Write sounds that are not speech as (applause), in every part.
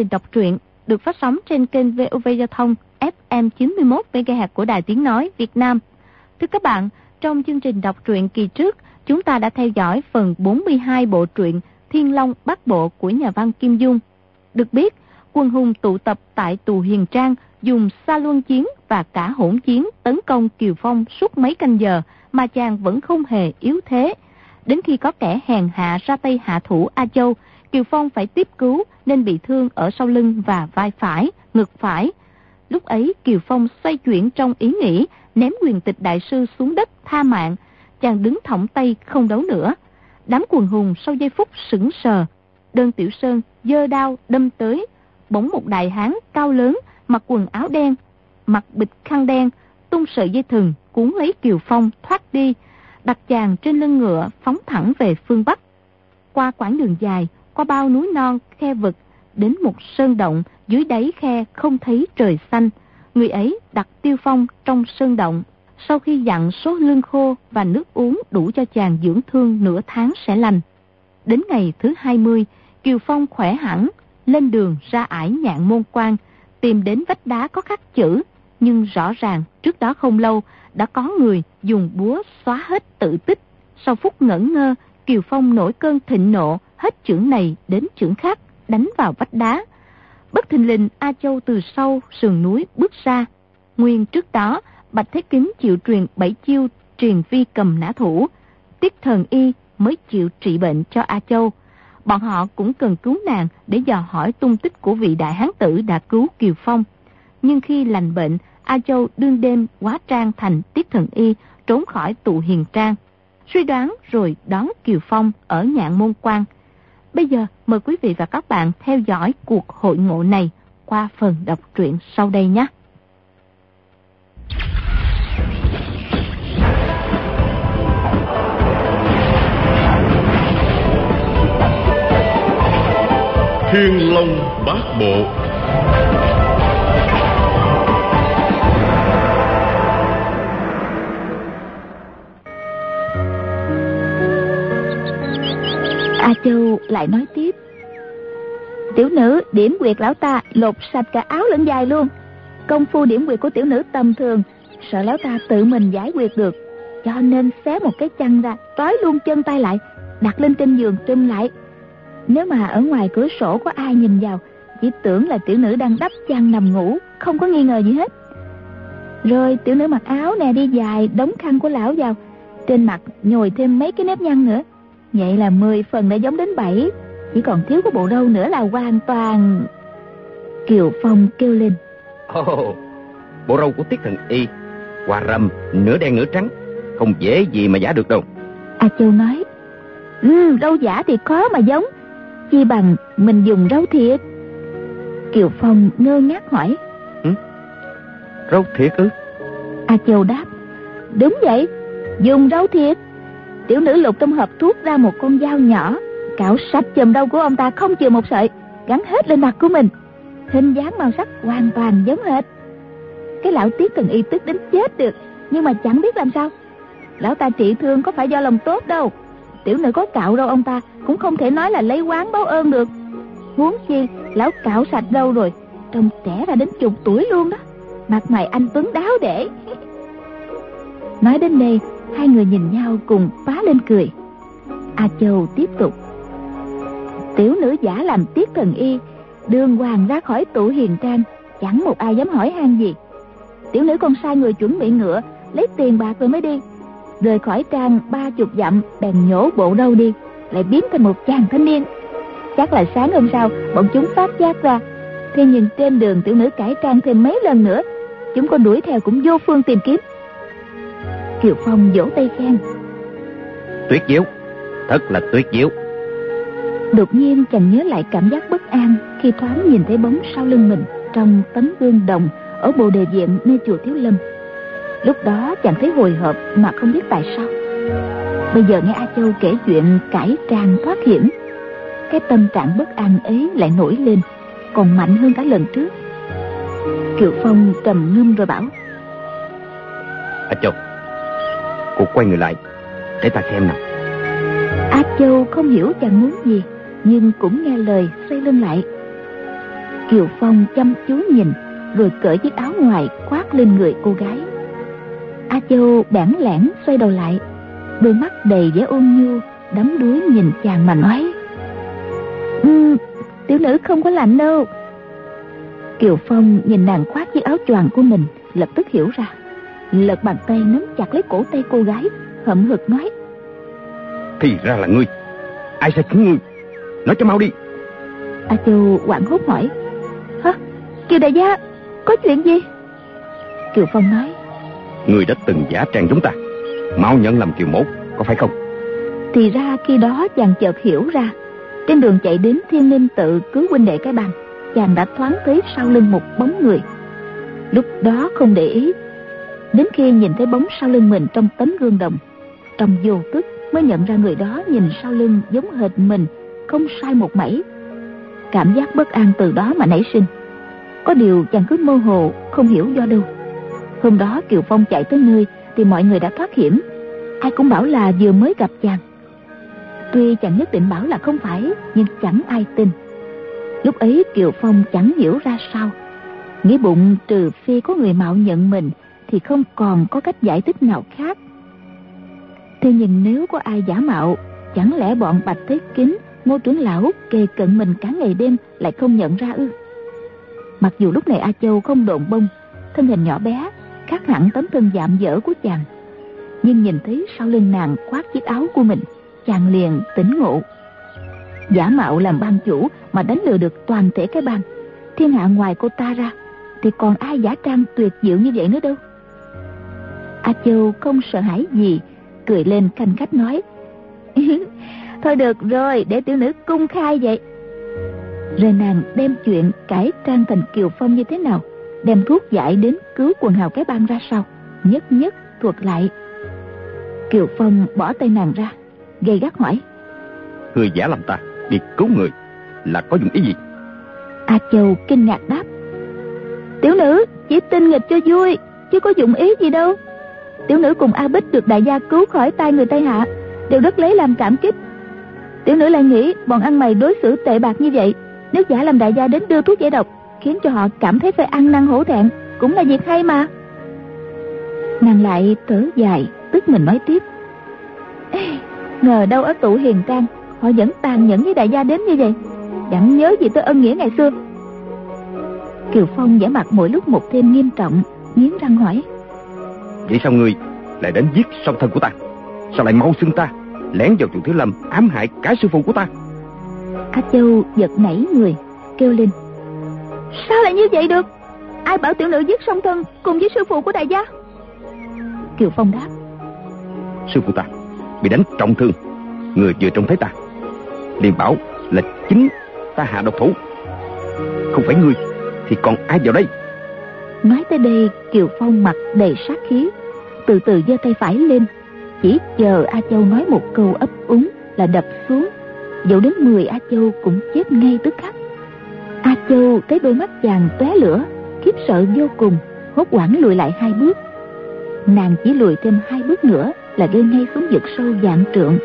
trình đọc truyện được phát sóng trên kênh VOV Giao thông FM 91 MHz của Đài Tiếng Nói Việt Nam. Thưa các bạn, trong chương trình đọc truyện kỳ trước, chúng ta đã theo dõi phần 42 bộ truyện Thiên Long Bắc Bộ của nhà văn Kim Dung. Được biết, quân hùng tụ tập tại tù Hiền Trang dùng xa luân chiến và cả hỗn chiến tấn công Kiều Phong suốt mấy canh giờ mà chàng vẫn không hề yếu thế. Đến khi có kẻ hèn hạ ra tay hạ thủ A Châu, Kiều Phong phải tiếp cứu nên bị thương ở sau lưng và vai phải, ngực phải. Lúc ấy Kiều Phong xoay chuyển trong ý nghĩ, ném quyền tịch đại sư xuống đất tha mạng. Chàng đứng thõng tay không đấu nữa. Đám quần hùng sau giây phút sững sờ. Đơn Tiểu Sơn dơ đao đâm tới. Bỗng một đại hán cao lớn, mặc quần áo đen, mặc bịch khăn đen, tung sợi dây thừng cuốn lấy Kiều Phong thoát đi, đặt chàng trên lưng ngựa phóng thẳng về phương Bắc. Qua quãng đường dài, qua bao núi non, khe vực, đến một sơn động dưới đáy khe không thấy trời xanh. Người ấy đặt tiêu phong trong sơn động. Sau khi dặn số lương khô và nước uống đủ cho chàng dưỡng thương nửa tháng sẽ lành. Đến ngày thứ 20, Kiều Phong khỏe hẳn, lên đường ra ải nhạn môn quan, tìm đến vách đá có khắc chữ. Nhưng rõ ràng trước đó không lâu đã có người dùng búa xóa hết tự tích. Sau phút ngẩn ngơ, Kiều Phong nổi cơn thịnh nộ, hết chưởng này đến chưởng khác, đánh vào vách đá. Bất thình lình A Châu từ sau sườn núi bước ra. Nguyên trước đó, Bạch Thế Kính chịu truyền bảy chiêu truyền vi cầm nã thủ. Tiết thần y mới chịu trị bệnh cho A Châu. Bọn họ cũng cần cứu nàng để dò hỏi tung tích của vị đại hán tử đã cứu Kiều Phong. Nhưng khi lành bệnh, A Châu đương đêm quá trang thành tiết thần y trốn khỏi tụ hiền trang. Suy đoán rồi đón Kiều Phong ở nhạn môn quan. Bây giờ, mời quý vị và các bạn theo dõi cuộc hội ngộ này qua phần đọc truyện sau đây nhé. Thiên Long Bát Bộ A Châu lại nói tiếp. Tiểu nữ, điểm quyệt lão ta lột sạch cả áo lẫn dài luôn. Công phu điểm quyệt của tiểu nữ tầm thường, Sợ lão ta tự mình giải quyết được. Cho nên xé một cái chăn ra, Trói luôn chân tay lại, Đặt lên trên giường trùm lại. Nếu mà ở ngoài cửa sổ có ai nhìn vào, Chỉ tưởng là tiểu nữ đang đắp chăn nằm ngủ, Không có nghi ngờ gì hết. Rồi tiểu nữ mặc áo nè, đi dài, Đóng khăn của lão vào. Trên mặt nhồi thêm mấy cái nếp nhăn nữa. Vậy là 10 phần đã giống đến 7 Chỉ còn thiếu có bộ râu nữa là hoàn toàn. Kiều Phong kêu lên. Oh, Bộ râu của tiết thần y Hòa rầm nửa đen nửa trắng Không dễ gì mà giả được đâu. A Châu nói Ừ râu giả thì khó mà giống Chi bằng mình dùng râu thiệt. Kiều Phong ngơ ngác hỏi ừ? Râu thiệt ư? A Châu đáp Đúng vậy Dùng râu thiệt tiểu nữ lục trong hộp thuốc ra một con dao nhỏ. Cạo sạch chùm râu của ông ta không chừa một sợi, gắn hết lên mặt của mình. Hình dáng màu sắc hoàn toàn giống hệt. Cái lão tiết cần y tức đến chết được, nhưng mà chẳng biết làm sao. Lão ta trị thương có phải do lòng tốt đâu. Tiểu nữ có cạo râu ông ta cũng không thể nói là lấy quán báo ơn được. Huống chi, lão cạo sạch râu rồi, trông trẻ ra đến chục tuổi luôn đó. Mặt mày anh tuấn đáo để. (laughs) Nói đến đây hai người nhìn nhau cùng phá lên cười. A châu tiếp tục. Tiểu nữ giả làm tiết thần y, đường hoàng ra khỏi tủ hiền trang, chẳng một ai dám hỏi han gì. Tiểu nữ con sai người chuẩn bị ngựa, lấy tiền bạc rồi mới đi. Rời khỏi trang ba chục dặm, bèn nhổ bộ đâu đi, lại biến thành một chàng thanh niên. Chắc là sáng hôm sau, bọn chúng phát giác ra. Thế nhưng trên đường tiểu nữ cải trang thêm mấy lần nữa, chúng con đuổi theo cũng vô phương tìm kiếm. Kiều Phong vỗ tay khen. Tuyết diệu Thật là tuyết diệu Đột nhiên chàng nhớ lại cảm giác bất an Khi thoáng nhìn thấy bóng sau lưng mình Trong tấm gương đồng Ở bồ đề viện nơi chùa Thiếu Lâm. Lúc đó chàng thấy hồi hộp Mà không biết tại sao. Bây giờ nghe A Châu kể chuyện cải trang thoát hiểm Cái tâm trạng bất an ấy lại nổi lên Còn mạnh hơn cả lần trước. Kiều Phong trầm ngâm rồi bảo A Châu Cô quay người lại. Để ta xem nào. A Châu không hiểu chàng muốn gì Nhưng cũng nghe lời xoay lưng lại. Kiều Phong chăm chú nhìn Rồi cởi chiếc áo ngoài khoác lên người cô gái. A Châu bản lẻn xoay đầu lại Đôi mắt đầy vẻ ôn nhu Đắm đuối nhìn chàng mà nói. Um, Tiểu nữ không có lạnh đâu. Kiều Phong nhìn nàng khoác chiếc áo choàng của mình Lập tức hiểu ra Lật bàn tay nắm chặt lấy cổ tay cô gái Hậm hực nói. Thì ra là ngươi. Ai sẽ cứu ngươi? Nói cho mau đi. A Châu quảng hốt hỏi. Hả? Kiều đại gia Có chuyện gì? Kiều Phong nói. Ngươi đã từng giả trang chúng ta. Mau nhận làm kiều mốt Có phải không? Thì ra khi đó chàng chợt hiểu ra. Trên đường chạy đến thiên linh tự cứu huynh đệ cái bàn Chàng đã thoáng thấy sau lưng một bóng người. Lúc đó không để ý Đến khi nhìn thấy bóng sau lưng mình trong tấm gương đồng, Trong vô tức mới nhận ra người đó nhìn sau lưng giống hệt mình, Không sai một mảy Cảm giác bất an từ đó mà nảy sinh. Có điều chàng cứ mơ hồ, Không hiểu do đâu. Hôm đó Kiều Phong chạy tới nơi Thì mọi người đã thoát hiểm. Ai cũng bảo là vừa mới gặp chàng. Tuy chàng nhất định bảo là không phải, Nhưng chẳng ai tin. Lúc ấy Kiều Phong chẳng hiểu ra sao. Nghĩ bụng trừ phi có người mạo nhận mình thì không còn có cách giải thích nào khác. Thế nhưng nếu có ai giả mạo, Chẳng lẽ bọn Bạch Thế Kính, Ngô trưởng lão kề cận mình cả ngày đêm Lại không nhận ra ư? Mặc dù lúc này A Châu không độn bông, Thân hình nhỏ bé, Khác hẳn tấm thân dạm dở của chàng, Nhưng nhìn thấy sau lưng nàng khoác chiếc áo của mình, Chàng liền tỉnh ngộ. Giả mạo làm ban chủ Mà đánh lừa được toàn thể cái bang, Thiên hạ ngoài cô ta ra, Thì còn ai giả trang tuyệt diệu như vậy nữa đâu? A Châu không sợ hãi gì Cười lên canh khách nói (laughs) Thôi được rồi để tiểu nữ cung khai vậy. Rồi nàng đem chuyện cải trang thành Kiều Phong như thế nào Đem thuốc giải đến cứu quần hào cái bang ra sao Nhất nhất thuật lại. Kiều Phong bỏ tay nàng ra Gây gắt hỏi Người giả làm ta đi cứu người Là có dụng ý gì? A Châu kinh ngạc đáp Tiểu nữ chỉ tin nghịch cho vui Chứ có dụng ý gì đâu Tiểu nữ cùng A Bích được đại gia cứu khỏi tay người Tây Hạ Đều rất lấy làm cảm kích. Tiểu nữ lại nghĩ bọn ăn mày đối xử tệ bạc như vậy Nếu giả làm đại gia đến đưa thuốc giải độc Khiến cho họ cảm thấy phải ăn năn hổ thẹn Cũng là việc hay mà. Nàng lại thở dài Tức mình nói tiếp. Ê, Ngờ đâu ở tụ hiền trang Họ vẫn tàn nhẫn với đại gia đến như vậy Chẳng nhớ gì tới ân nghĩa ngày xưa. Kiều Phong vẻ mặt mỗi lúc một thêm nghiêm trọng Nghiến răng hỏi. Vậy sao ngươi lại đến giết song thân của ta? Sao lại mau xưng ta Lén vào chùa Thiếu Lâm ám hại cả sư phụ của ta? A Châu giật nảy người Kêu lên. Sao lại như vậy được? Ai bảo tiểu nữ giết song thân Cùng với sư phụ của đại gia? Kiều Phong đáp. Sư phụ ta bị đánh trọng thương Người vừa trông thấy ta liền bảo là chính ta hạ độc thủ. Không phải ngươi Thì còn ai vào đây? Nói tới đây Kiều Phong mặt đầy sát khí Từ từ giơ tay phải lên. Chỉ chờ A Châu nói một câu ấp úng Là đập xuống. Dẫu đến 10 A Châu cũng chết ngay tức khắc. A Châu thấy đôi mắt chàng tóe lửa Khiếp sợ vô cùng Hốt quảng lùi lại hai bước. Nàng chỉ lùi thêm hai bước nữa Là rơi ngay xuống vực sâu dạng trượng.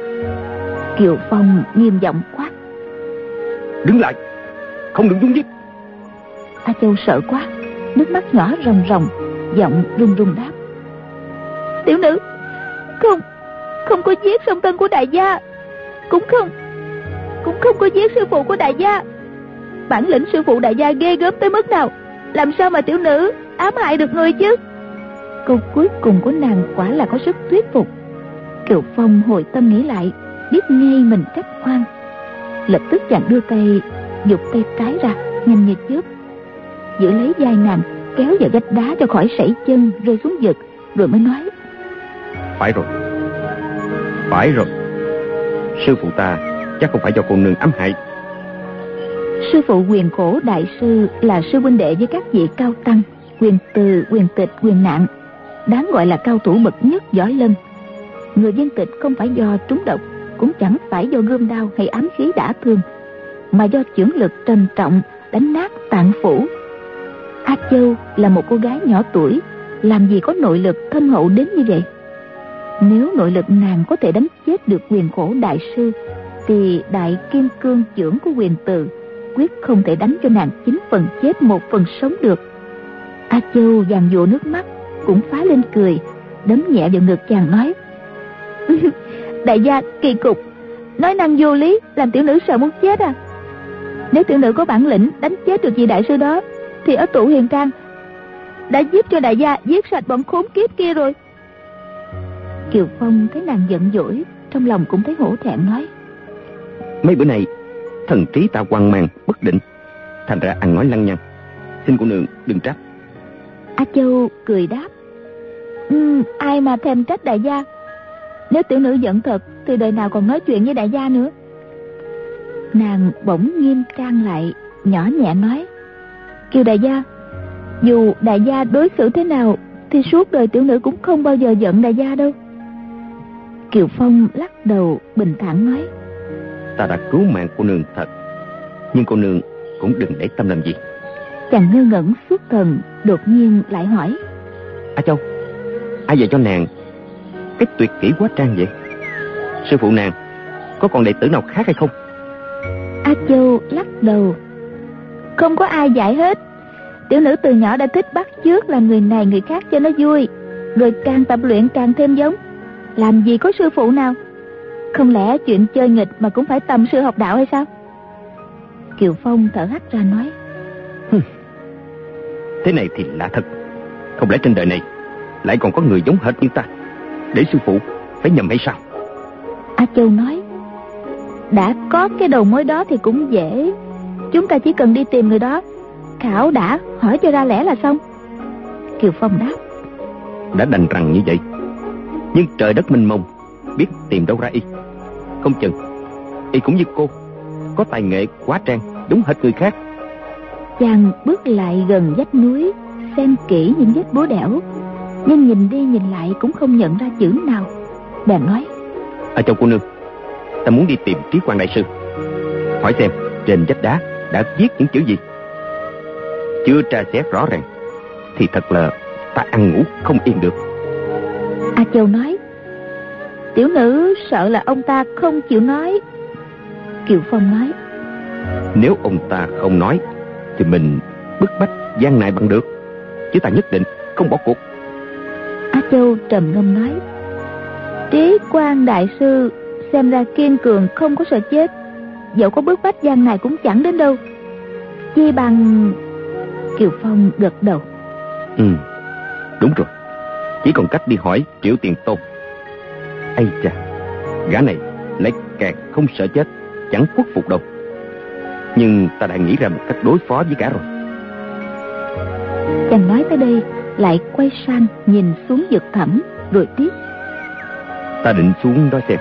Kiều Phong nghiêm giọng quát. Đứng lại Không được dung giết A Châu sợ quá Nước mắt nhỏ ròng ròng Giọng run run đáp Tiểu nữ. Không Không có giết song tân của đại gia. Cũng không Cũng không có giết sư phụ của đại gia. Bản lĩnh sư phụ đại gia ghê gớm tới mức nào? Làm sao mà tiểu nữ ám hại được người chứ? Câu cuối cùng của nàng quả là có sức thuyết phục. Kiều Phong hồi tâm nghĩ lại, Biết ngay mình trách oan Lập tức chàng đưa tay, Dục tay trái ra, Nhanh như chớp. Giữ lấy vai nàng, Kéo vào vách đá cho khỏi sảy chân, Rơi xuống vực, Rồi mới nói phải rồi. Phải rồi. Sư phụ ta chắc không phải do cô nương ám hại. Sư phụ quyền khổ đại sư Là sư huynh đệ với các vị cao tăng Quyền từ, quyền tịch, quyền nạn. Đáng gọi là cao thủ bậc nhất giỏi lân. Người dân tịch không phải do trúng độc Cũng chẳng phải do gươm đao hay ám khí đã thương Mà do chưởng lực trầm trọng Đánh nát tạng phủ. A Châu là một cô gái nhỏ tuổi Làm gì có nội lực thâm hậu đến như vậy? Nếu nội lực nàng có thể đánh chết được quyền khổ đại sư, Thì đại kim cương trưởng của quyền từ quyết không thể đánh cho nàng chín phần chết một phần sống được. A châu dàn dụ nước mắt, cũng phá lên cười, đấm nhẹ vào ngực chàng nói, (laughs) đại gia, kỳ cục, nói năng vô lý, làm tiểu nữ sợ muốn chết à? Nếu tiểu nữ có bản lĩnh đánh chết được vị đại sư đó, thì ở tụ hiền trang đã giúp cho đại gia giết sạch bọn khốn kiếp kia rồi kiều phong thấy nàng giận dỗi trong lòng cũng thấy hổ thẹn nói. Mấy bữa nay thần trí ta hoang mang bất định. Thành ra ăn nói lăng nhăng. Xin cô nương đừng trách. A châu cười đáp. Ừ, ai mà thèm trách đại gia? Nếu tiểu nữ giận thật thì đời nào còn nói chuyện với đại gia nữa? Nàng bỗng nghiêm trang lại nhỏ nhẹ nói. Kiều đại gia dù đại gia đối xử thế nào thì suốt đời tiểu nữ cũng không bao giờ giận đại gia đâu kiều phong lắc đầu bình thản nói. Ta đã cứu mạng cô nương thật nhưng cô nương cũng đừng để tâm làm gì. Chàng ngơ ngẩn suốt thần đột nhiên lại hỏi. A châu ai dạy cho nàng cái tuyệt kỹ quá trang vậy? Sư phụ nàng có còn đệ tử nào khác hay không? A châu lắc đầu. Không có ai dạy hết. Tiểu nữ từ nhỏ đã thích bắt chước làm người này người khác cho nó vui. Rồi càng tập luyện càng thêm giống làm gì có sư phụ nào? Không lẽ chuyện chơi nghịch mà cũng phải tầm sư học đạo hay sao? Kiều phong thở hắt ra nói. Thế này thì lạ thật. Không lẽ trên đời này lại còn có người giống hệt như ta? Để sư phụ phải nhầm hay sao? A châu nói. Đã có cái đầu mối đó thì cũng dễ. Chúng ta chỉ cần đi tìm người đó. Khảo đã hỏi cho ra lẽ là xong. Kiều phong đáp. Đã đành rằng như vậy nhưng trời đất mênh mông biết tìm đâu ra y. Không chừng y cũng như cô có tài nghệ quá trang đúng hệt người khác. Chàng bước lại gần vách núi xem kỹ những vết búa đẻo nhưng nhìn đi nhìn lại cũng không nhận ra chữ nào. Bèn nói à chào cô nương ta muốn đi tìm trí quan đại sư. Hỏi xem trên vách đá đã viết những chữ gì. Chưa tra xét rõ ràng thì thật là ta ăn ngủ không yên được a châu nói tiểu nữ sợ là ông ta không chịu nói. Kiều phong nói nếu ông ta không nói thì mình bức bách gian này bằng được chứ ta nhất định không bỏ cuộc. A châu trầm ngâm nói trí quan đại sư xem ra kiên cường không có sợ chết dẫu có bức bách gian này cũng chẳng đến đâu. Chi bằng kiều phong gật đầu. Ừ đúng rồi chỉ còn cách đi hỏi triệu tiền tôn. Ây chà gã này lại càng không sợ chết chẳng khuất phục đâu. Nhưng ta đã nghĩ ra một cách đối phó với cả rồi. Chàng nói tới đây lại quay sang nhìn xuống vực thẳm rồi tiếp. Ta định xuống đó xem.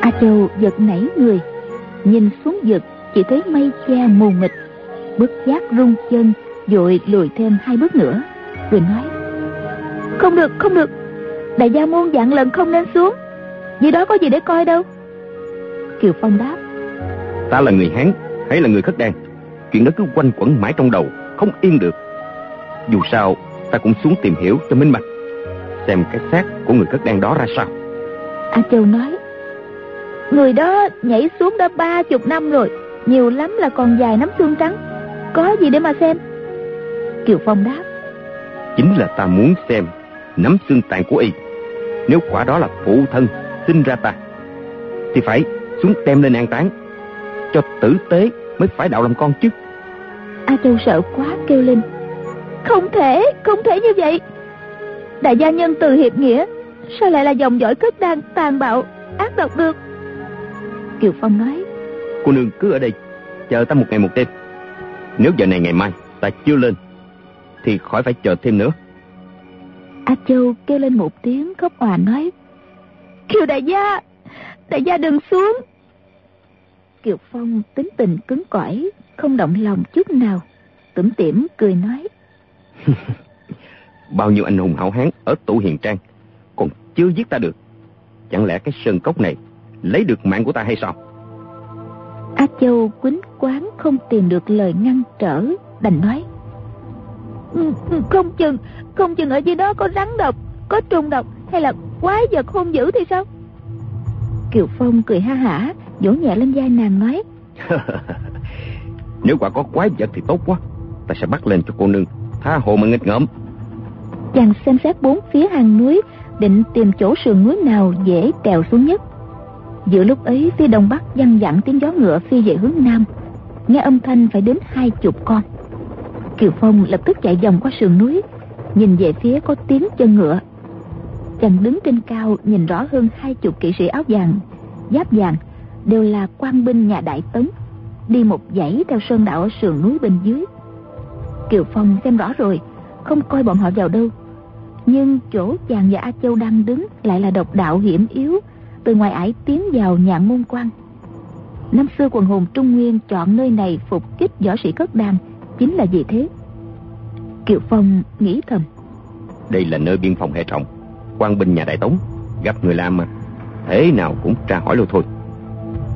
A châu giật nảy người nhìn xuống vực chỉ thấy mây che mù mịt bước giác rung chân vội lùi thêm hai bước nữa rồi nói không được không được. Đại gia môn dặn lần không nên xuống. Dưới đó có gì để coi đâu. Kiều phong đáp. Ta là người hán hay là người khất đan. Chuyện đó cứ quanh quẩn mãi trong đầu không yên được. Dù sao ta cũng xuống tìm hiểu cho minh bạch. Xem cái xác của người khất đan đó ra sao. A châu nói người đó nhảy xuống đã ba chục năm rồi nhiều lắm là còn dài nắm xương trắng. Có gì để mà xem? Kiều phong đáp chính là ta muốn xem nắm xương tàn của y. Nếu quả đó là phụ thân sinh ra ta thì phải xuống đem lên an táng cho tử tế mới phải đạo làm con chứ. A châu sợ quá kêu lên. Không thể không thể như vậy. Đại gia nhân từ hiệp nghĩa sao lại là dòng dõi cất đan tàn bạo ác độc được? Kiều phong nói cô nương cứ ở đây chờ ta một ngày một đêm. Nếu giờ này ngày mai ta chưa lên thì khỏi phải chờ thêm nữa a châu kêu lên một tiếng khóc òa nói kiều đại gia đại gia đừng xuống. Kiều phong tính tình cứng cỏi không động lòng chút nào. Tủm tỉm cười nói (laughs) bao nhiêu anh hùng hảo hán ở tụ hiền trang còn chưa giết ta được. Chẳng lẽ cái sơn cốc này lấy được mạng của ta hay sao? A châu quýnh quán không tìm được lời ngăn trở đành nói "Ừ, không chừng không chừng ở dưới đó có rắn độc có trùng độc hay là quái vật hung dữ thì sao? Kiều phong cười ha hả vỗ nhẹ lên vai nàng nói. (laughs) Nếu quả có quái vật thì tốt quá Ta sẽ bắt lên cho cô nương Tha hồ mà nghịch ngợm. Chàng xem xét bốn phía hang núi Định tìm chỗ sườn núi nào dễ trèo xuống nhất. Giữa lúc ấy phía đông bắc văng vẳng tiếng gió ngựa phi về hướng nam. Nghe âm thanh phải đến hai chục con Kiều Phong lập tức chạy vòng qua sườn núi, Nhìn về phía có tiếng chân ngựa. Chàng đứng trên cao nhìn rõ hơn hai chục kỵ sĩ áo vàng, Giáp vàng, Đều là quan binh nhà Đại Tấn, Đi một dãy theo sơn đạo ở sườn núi bên dưới. Kiều Phong xem rõ rồi, Không coi bọn họ vào đâu. Nhưng chỗ chàng và A Châu đang đứng Lại là độc đạo hiểm yếu, Từ ngoài ải tiến vào nhạn môn quan. Năm xưa quần hùng Trung Nguyên chọn nơi này phục kích võ sĩ cất đàn Chính là vì thế? Kiều Phong nghĩ thầm. Đây là nơi biên phòng hệ trọng quan binh nhà Đại Tống Gặp người làm mà. Thế nào cũng tra hỏi luôn thôi.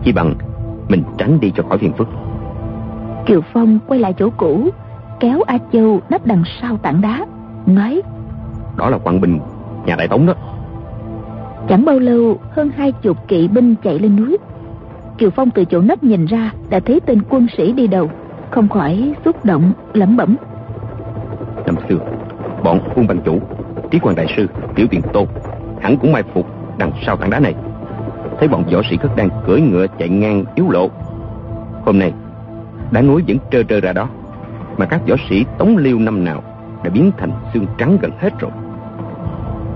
Chỉ bằng mình tránh đi cho khỏi phiền phức. Kiều Phong quay lại chỗ cũ Kéo A Châu nấp đằng sau tảng đá Nói Đó là quan binh nhà Đại Tống đó. Chẳng bao lâu hơn hai chục kỵ binh chạy lên núi. Kiều Phong từ chỗ nấp nhìn ra Đã thấy tên quân sĩ đi đầu Không khỏi xúc động lẩm bẩm. Năm xưa Bọn quân văn chủ Trí quan đại sư Tiểu tiền tôn Hẳn cũng mai phục đằng sau tảng đá này. Thấy bọn võ sĩ cất đang cưỡi ngựa chạy ngang yếu lộ. Hôm nay Đá núi vẫn trơ trơ ra đó Mà các võ sĩ tống liêu năm nào Đã biến thành xương trắng gần hết rồi.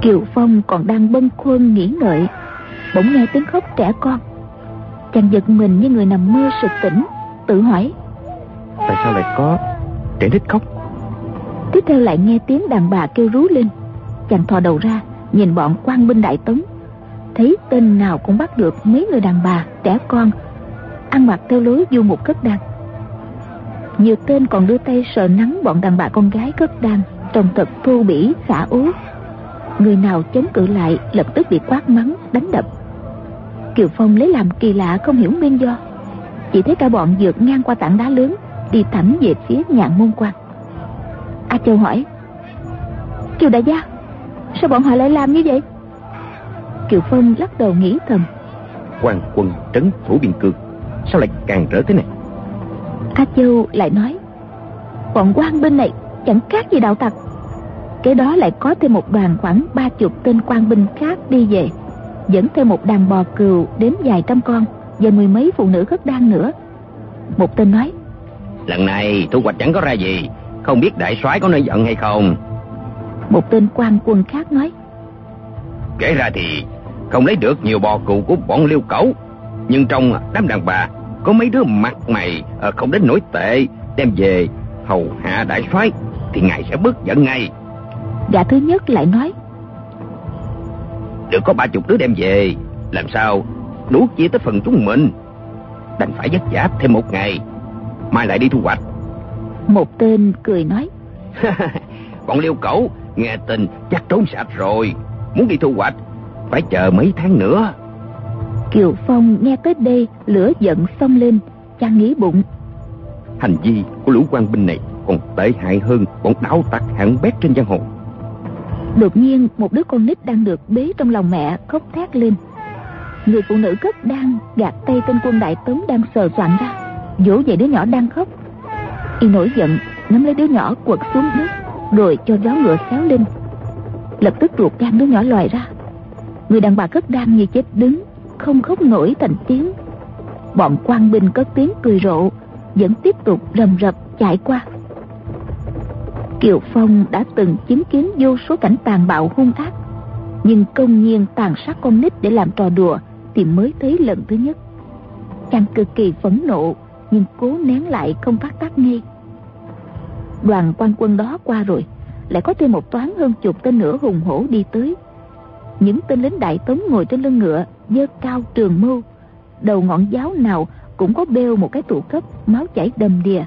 Kiều Phong còn đang bâng khuâng nghĩ ngợi Bỗng nghe tiếng khóc trẻ con. Chàng giật mình như người nằm mơ sực tỉnh Tự hỏi Tại sao lại có trẻ nít khóc? Tiếp theo lại nghe tiếng đàn bà kêu rú lên. Chàng thò đầu ra, Nhìn bọn quan binh đại tống. Thấy tên nào cũng bắt được mấy người đàn bà, Trẻ con. Ăn mặc theo lối du mục cất đan. Nhiều tên còn đưa tay sờ nắng Bọn đàn bà con gái cất đan Trông thật thô bỉ, xả ố Người nào chống cự lại, Lập tức bị quát mắng, đánh đập. Kiều Phong lấy làm kỳ lạ, không hiểu nguyên do. Chỉ thấy cả bọn vượt ngang qua tảng đá lớn Đi thẳng về phía nhạn môn quan. A Châu hỏi Kiều đại gia Sao bọn họ lại làm như vậy? Kiều Phong lắc đầu nghĩ thầm quan quân trấn thủ biên cương Sao lại càng rỡ thế này? A Châu lại nói Bọn quan binh này chẳng khác gì đạo tặc. Kế đó lại có thêm một đoàn khoảng ba chục tên quan binh khác đi về Dẫn theo một đàn bò cừu đến vài trăm con Và mười mấy phụ nữ cất đan nữa. Một tên nói Lần này thu hoạch chẳng có ra gì. Không biết đại soái có nơi giận hay không? Một tên quan quân khác nói. Kể ra thì không lấy được nhiều bò cừu của bọn liêu cẩu. Nhưng trong đám đàn bà Có mấy đứa mặt mày ờ, không đến nổi tệ Đem về hầu hạ đại soái Thì ngài sẽ bớt giận ngay. Gã thứ nhất lại nói. Được có ba chục đứa đem về Làm sao nuốt chia tới phần chúng mình? Đành phải vất vả thêm một ngày Mai lại đi thu hoạch. Một tên cười nói. (laughs) Bọn liêu cẩu nghe tin chắc trốn sạch rồi. Muốn đi thu hoạch Phải chờ mấy tháng nữa. Kiều Phong nghe tới đây Lửa giận xông lên Chàng nghĩ bụng. Hành vi của lũ quan binh này Còn tệ hại hơn bọn đảo tặc hạng bét trên giang hồ. Đột nhiên một đứa con nít đang được bế trong lòng mẹ khóc thét lên. Người phụ nữ cất đang gạt tay tên quân đại tống đang sờ soạn ra Vỗ về đứa nhỏ đang khóc. Y nổi giận, nắm lấy đứa nhỏ quật xuống đất Rồi cho gió ngựa xéo lên. Lập tức ruột gan đứa nhỏ lòi ra. Người đàn bà cất đang như chết đứng, Không khóc nổi thành tiếng. Bọn quan binh có tiếng cười rộ, Vẫn tiếp tục rầm rập chạy qua. Kiều Phong đã từng chứng kiến vô số cảnh tàn bạo hung ác, Nhưng công nhiên tàn sát con nít để làm trò đùa Thì mới thấy lần thứ nhất. Chàng cực kỳ phẫn nộ nhưng cố nén lại không phát tác ngay Đoàn quan quân đó qua rồi, Lại có thêm một toán hơn chục tên nữa hùng hổ đi tới. Những tên lính đại tống ngồi trên lưng ngựa, Dơ cao trường mưu. Đầu ngọn giáo nào cũng có bêu một cái tụ cấp, Máu chảy đầm đìa.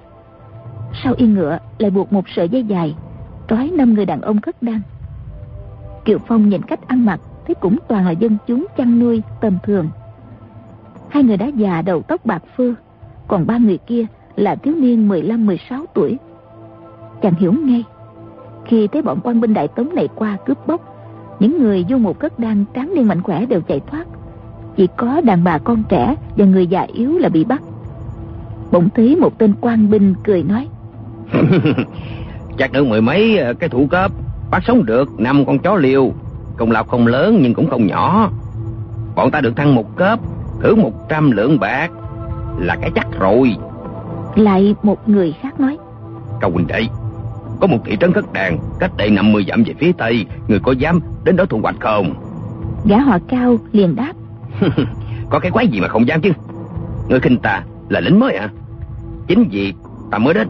Sau yên ngựa lại buộc một sợi dây dài, trói năm người đàn ông cất đan. Kiều phong nhìn cách ăn mặc, thấy cũng toàn là dân chúng chăn nuôi, tầm thường. Hai người đã già đầu tóc bạc phơ còn ba người kia là thiếu niên 15-16 tuổi. Chàng hiểu ngay, khi thấy bọn quan binh đại tống này qua cướp bóc, những người vô một cất đang tráng niên mạnh khỏe đều chạy thoát. Chỉ có đàn bà con trẻ và người già yếu là bị bắt. Bỗng thấy một tên quan binh cười nói, (laughs) Chắc được mười mấy ờ, cái thủ cấp, Bắt sống được năm con chó liều. Công lao không lớn nhưng cũng không nhỏ. Bọn ta được thăng một cấp, Thưởng một trăm lượng bạc. Là cái chắc rồi. Lại một người khác nói. Cao huynh đệ Có một thị trấn cất đàn Cách đây 50 dặm về phía tây Người có dám đến đó thu hoạch không? Gã họ cao liền đáp. (laughs) Có cái quái gì mà không dám chứ? Người khinh ta là lính mới à Chính vì ta mới đến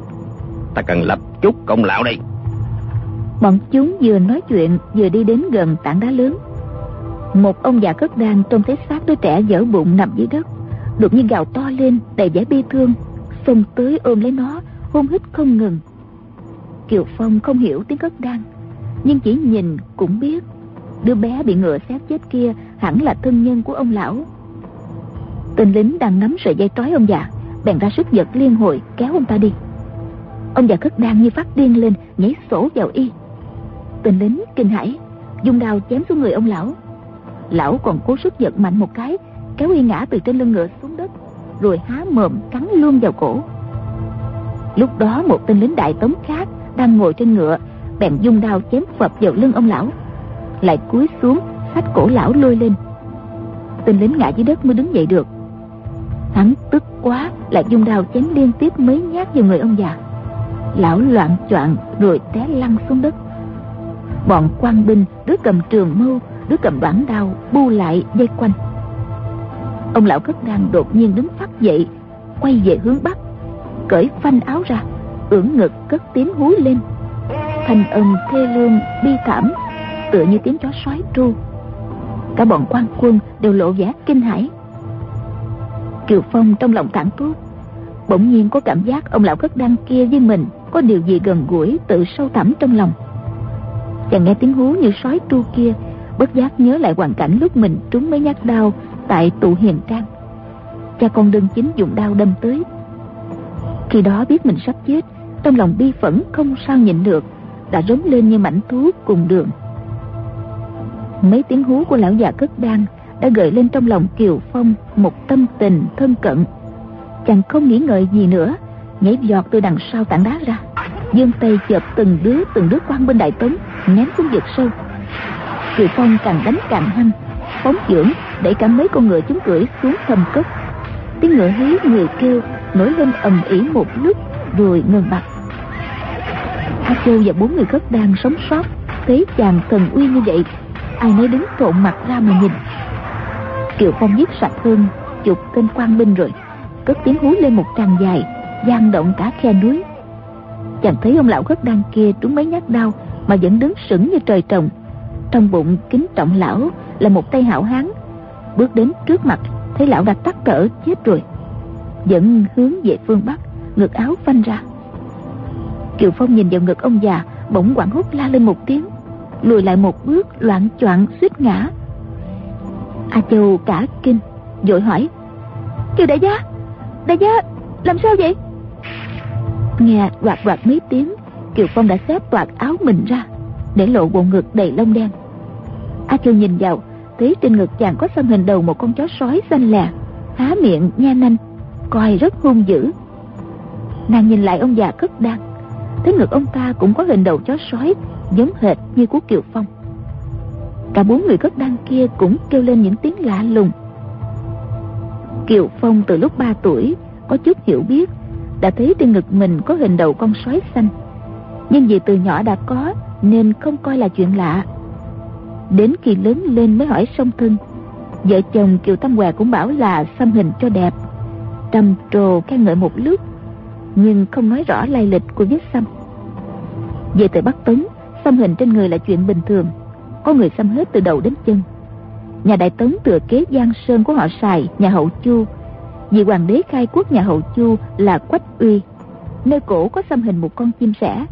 Ta cần lập chút công lão đây. Bọn chúng vừa nói chuyện Vừa đi đến gần tảng đá lớn. Một ông già cất đàn trông thấy xác đứa trẻ dở bụng nằm dưới đất Đột nhiên gào to lên, đầy vẻ bi thương, Xông tới ôm lấy nó Hôn hít không ngừng. Kiều Phong không hiểu tiếng cất đan Nhưng chỉ nhìn cũng biết, Đứa bé bị ngựa xét chết kia Hẳn là thân nhân của ông lão. Tên lính đang nắm sợi dây trói ông già, Bèn ra sức giật liên hồi kéo ông ta đi. Ông già cất đan như phát điên lên, Nhảy sổ vào y. Tên lính kinh hãi, Dùng đao chém xuống người ông lão. Lão còn cố sức giật mạnh một cái Kéo y ngã từ trên lưng ngựa xuống đất, Rồi há mồm cắn luôn vào cổ. Lúc đó một tên lính đại tống khác Đang ngồi trên ngựa, Bèn dùng đao chém phập vào lưng ông lão, Lại cúi xuống sách cổ lão lôi lên. Tên lính ngã dưới đất mới đứng dậy được. Hắn tức quá, Lại dùng đao chém liên tiếp mấy nhát vào người ông già. Lão loạn choạng rồi té lăn xuống đất. Bọn quan binh, Đứa cầm trường mâu, Đứa cầm đoạn đao Bu lại dây quanh. Ông lão cất đang đột nhiên đứng phát dậy, Quay về hướng bắc, Cởi phanh áo ra, ưỡn ngực cất tiếng hú lên. Thanh âm thê lương, bi thảm, Tựa như tiếng chó sói tru. Cả bọn quan quân đều lộ vẻ kinh hãi. Kiều Phong trong lòng cảm tốt Bỗng nhiên có cảm giác ông lão cất đang kia với mình Có điều gì gần gũi, tự sâu thẳm trong lòng. Chàng nghe tiếng hú như sói tru kia, Bất giác nhớ lại hoàn cảnh lúc mình trúng mấy nhát đau Tại tụ hiền trang Cha con đơn chính dùng đao đâm tới. Khi đó biết mình sắp chết, Trong lòng bi phẫn không sao nhịn được, Đã rống lên như mảnh thú cùng đường. Mấy tiếng hú của lão già cất đan Đã gợi lên trong lòng Kiều Phong Một tâm tình thân cận. Chàng không nghĩ ngợi gì nữa, Nhảy giọt từ đằng sau tảng đá ra Dương tay chợp từng đứa từng đứa quan bên đại tấn Ném xuống vực sâu. Kiều Phong càng đánh càng hăng Phóng dưỡng để cả mấy con ngựa chúng cưỡi xuống thầm cốc. Tiếng ngựa hí người kêu nổi lên ầm ĩ một lúc rồi ngừng bặt. A Châu và bốn người cất đang sống sót thấy chàng thần uy như vậy, ai nấy đứng trộn mặt ra mà nhìn. Kiều Phong giết sạch hơn chục tên quan binh rồi, cất tiếng hú lên một tràng dài gian động cả khe núi. Chàng thấy ông lão khất đan kia trúng mấy nhát đau mà vẫn đứng sững như trời trồng, trong bụng kính trọng lão là một tay hảo hán. Bước đến trước mặt, thấy lão đã tắt cỡ, chết rồi. Dẫn hướng về phương bắc, ngực áo phanh ra. Kiều phong nhìn vào ngực ông già, bỗng quảng hốt la lên một tiếng, lùi lại một bước, loạn choạng suýt ngã. A châu cả kinh, vội hỏi, kiều đại gia đại gia làm sao vậy? Nghe quạt quạt mấy tiếng, kiều phong đã xếp toạc áo mình ra, để lộ bộ ngực đầy lông đen. A châu nhìn vào thấy trên ngực chàng có xăm hình đầu một con chó sói xanh lè há miệng, nha nanh coi rất hung dữ. Nàng nhìn lại ông già cất đan thấy ngực ông ta cũng có hình đầu chó sói, giống hệt như của kiều phong. Cả bốn người cất đan kia cũng kêu lên những tiếng lạ lùng. Kiều phong từ lúc ba tuổi, có chút hiểu biết, đã thấy trên ngực mình có hình đầu con sói xanh. Nhưng vì từ nhỏ đã có, nên không coi là chuyện lạ đến khi lớn lên mới hỏi song thân vợ chồng kiều tam hòa cũng bảo là xăm hình cho đẹp, trầm trồ khen ngợi một lúc nhưng không nói rõ lai lịch của vết xăm. Về từ bắc tấn xăm hình trên người là chuyện bình thường, có người xăm hết từ đầu đến chân. Nhà đại tấn thừa kế giang sơn của họ sài nhà hậu chu. Vì hoàng đế khai quốc nhà hậu chu là quách uy, nơi cổ có xăm hình một con chim sẻ.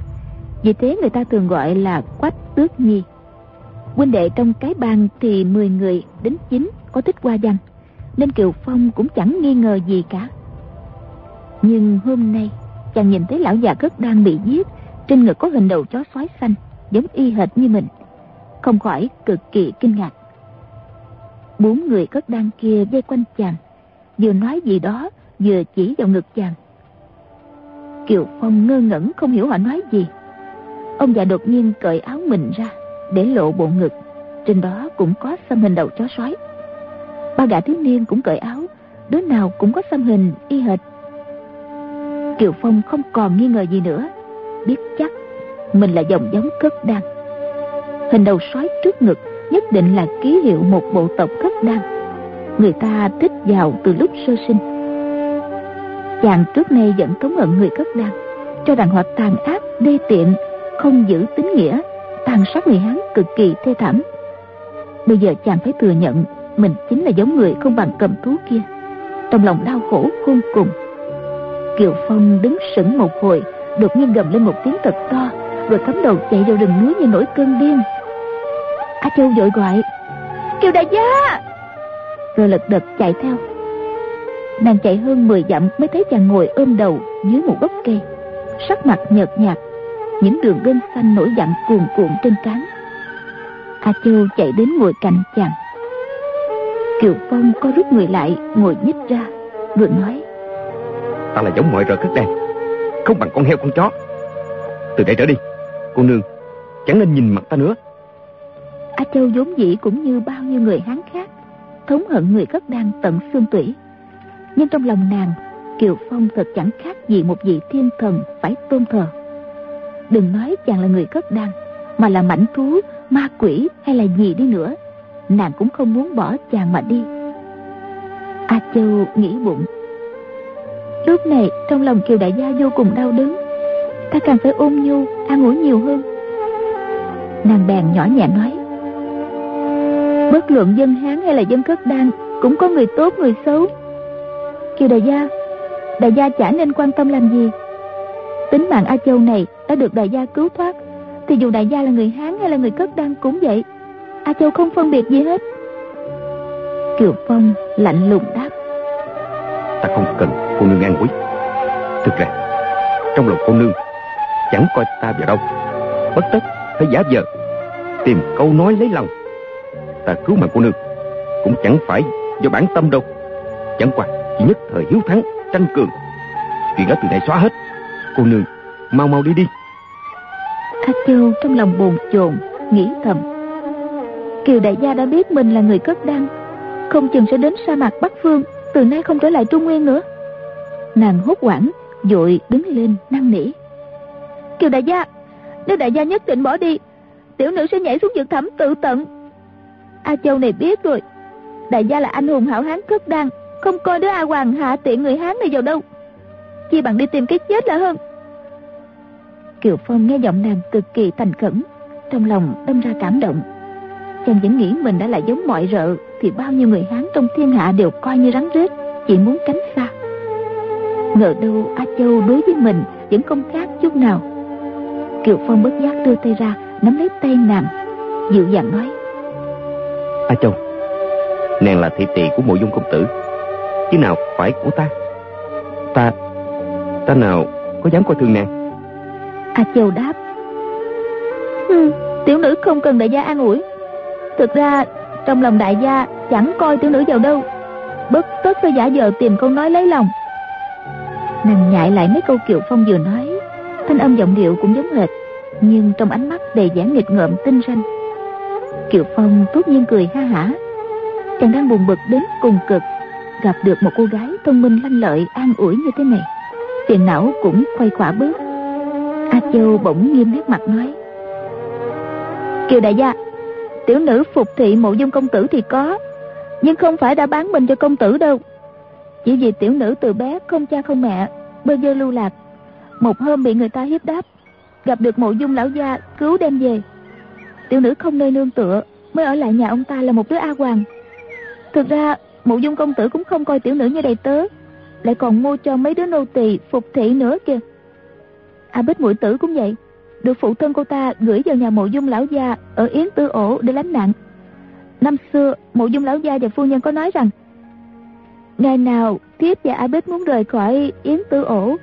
Vì thế người ta thường gọi là quách tước nhi huynh đệ trong cái bang thì 10 người đến 9 có thích qua văn, nên kiều phong cũng chẳng nghi ngờ gì cả. Nhưng hôm nay, chàng nhìn thấy lão già cất đang bị giết, trên ngực có hình đầu chó sói xanh, giống y hệt như mình, không khỏi cực kỳ kinh ngạc. Bốn người cất đang kia dây quanh chàng, vừa nói gì đó, vừa chỉ vào ngực chàng. Kiều Phong ngơ ngẩn không hiểu họ nói gì. Ông già đột nhiên cởi áo mình ra để lộ bộ ngực. Trên đó cũng có xăm hình đầu chó sói. Ba gã thiếu niên cũng cởi áo Đứa nào cũng có xăm hình y hệt. Kiều Phong không còn nghi ngờ gì nữa Biết chắc Mình là dòng giống cất đan. Hình đầu sói trước ngực Nhất định là ký hiệu một bộ tộc cất đan. Người ta thích vào từ lúc sơ sinh. Chàng trước nay vẫn cống ẩn người cất đan Cho rằng họ tàn ác, đê tiện Không giữ tính nghĩa. Tàn sát người Hán cực kỳ thê thảm. Bây giờ chàng phải thừa nhận Mình chính là giống người không bằng cầm thú kia. Trong lòng đau khổ khôn cùng, Kiều Phong đứng sững một hồi, Đột nhiên gầm lên một tiếng thật to, Rồi cắm đầu chạy vào rừng núi như nổi cơn điên. A Châu vội gọi, Kiều đại gia! Rồi lật đật chạy theo. Nàng chạy hơn 10 dặm mới thấy chàng ngồi ôm đầu dưới một gốc cây, Sắc mặt nhợt nhạt những đường gân xanh nổi dặn cuồn cuộn trên trán. A Châu chạy đến ngồi cạnh chàng. Kiều Phong có rút người lại Ngồi nhích ra Rồi nói. Ta là giống mọi rợ cất đàn Không bằng con heo con chó. Từ đây trở đi Cô nương chẳng nên nhìn mặt ta nữa. A Châu vốn dĩ cũng như bao nhiêu người Hán khác Thống hận người cất đan tận xương tủy. Nhưng trong lòng nàng Kiều Phong thật chẳng khác gì một vị thiên thần phải tôn thờ Đừng nói chàng là người cất đan Mà là mảnh thú, ma quỷ hay là gì đi nữa. Nàng cũng không muốn bỏ chàng mà đi. A Châu nghĩ bụng. Lúc này trong lòng Kiều Đại Gia vô cùng đau đớn. Ta càng phải ôn nhu, an ủi nhiều hơn. Nàng bèn nhỏ nhẹ nói. Bất luận dân Hán hay là dân cất đan Cũng có người tốt người xấu. Kiều đại gia Đại gia chả nên quan tâm làm gì. Tính mạng A Châu này đã được đại gia cứu thoát, Thì dù đại gia là người Hán hay là người cất đăng cũng vậy. A Châu không phân biệt gì hết. Kiều Phong lạnh lùng đáp. Ta không cần cô nương an ủi. Thực ra, Trong lòng cô nương Chẳng coi ta vào đâu. Bất tất phải giả vờ, Tìm câu nói lấy lòng. Ta cứu mạng cô nương Cũng chẳng phải do bản tâm đâu. Chẳng qua chỉ nhất thời hiếu thắng, Tranh cường. Chuyện đó từ đây xóa hết. Cô nương mau mau đi đi. A Châu trong lòng bồn chồn, Nghĩ thầm. Kiều đại gia đã biết mình là người cất đăng. Không chừng sẽ đến sa mạc Bắc Phương, Từ nay không trở lại Trung Nguyên nữa. Nàng hốt quảng Dội đứng lên, năn nỉ. Kiều đại gia, Nếu đại gia nhất định bỏ đi, Tiểu nữ sẽ nhảy xuống vực thẳm tự tận. A Châu này biết rồi. Đại gia là anh hùng hảo hán cất đăng, Không coi đứa A Hoàng hạ tiện người Hán này vào đâu. Chi bằng đi tìm cái chết là hơn. Kiều Phong nghe giọng nàng cực kỳ thành khẩn, Trong lòng đâm ra cảm động. Chàng vẫn nghĩ mình đã là giống mọi rợ, Thì bao nhiêu người Hán trong thiên hạ đều coi như rắn rết, Chỉ muốn tránh xa. Ngờ đâu A Châu đối với mình Vẫn không khác chút nào. Kiều Phong bất giác đưa tay ra, Nắm lấy tay nàng, Dịu dàng nói. A Châu, Nàng là thị tỳ của mộ dung công tử, Chứ nào phải của ta? Ta Ta nào có dám coi thường nàng? A Châu đáp. Ừ, Tiểu nữ không cần đại gia an ủi. Thực ra trong lòng đại gia Chẳng coi tiểu nữ vào đâu. Bất tất phải giả vờ tìm câu nói lấy lòng. Nàng nhại lại mấy câu Kiều Phong vừa nói. Thanh âm giọng điệu cũng giống hệt Nhưng trong ánh mắt đầy vẻ nghịch ngợm tinh ranh. Kiều Phong tốt nhiên cười ha hả. Chàng đang buồn bực đến cùng cực Gặp được một cô gái thông minh lanh lợi An ủi như thế này. Tiền não cũng quay khỏa bớt Châu bỗng nghiêm nét mặt nói. Kiều đại gia, Tiểu nữ phục thị mộ dung công tử thì có, Nhưng không phải đã bán mình cho công tử đâu. Chỉ vì tiểu nữ từ bé không cha không mẹ, Bơ vơ lưu lạc, Một hôm bị người ta hiếp đáp, Gặp được mộ dung lão gia cứu đem về. Tiểu nữ không nơi nương tựa, Mới ở lại nhà ông ta là một đứa A Hoàng. Thực ra, mộ dung công tử cũng không coi tiểu nữ như đầy tớ, Lại còn mua cho mấy đứa nô tỳ phục thị nữa kìa. A Bích mũi tử cũng vậy. Được phụ thân cô ta gửi vào nhà mộ dung lão gia Ở Yến Tư Ổ để lánh nạn. Năm xưa, mộ dung lão gia và phu nhân có nói rằng, Ngày nào thiếp và A Bích muốn rời khỏi Yến Tư Ổ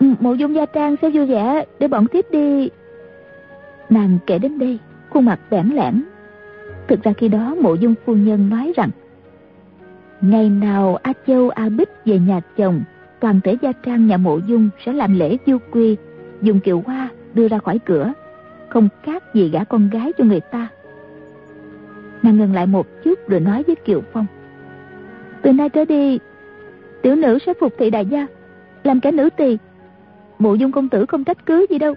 ừ, Mộ dung gia trang sẽ vui vẻ Để bọn thiếp đi. Nàng kể đến đây, Khuôn mặt bẽn lẽn Thực ra khi đó, mộ dung phu nhân nói rằng, Ngày nào A Châu, A Bích về nhà chồng toàn thể gia trang nhà mộ dung sẽ làm lễ du quy, dùng kiệu hoa đưa ra khỏi cửa, không khác gì gả con gái cho người ta. Nàng ngừng lại một chút rồi nói với Kiều Phong. Từ nay trở đi, tiểu nữ sẽ phục thị đại gia, làm cả nữ tỳ. Mộ dung công tử không trách cứ gì đâu.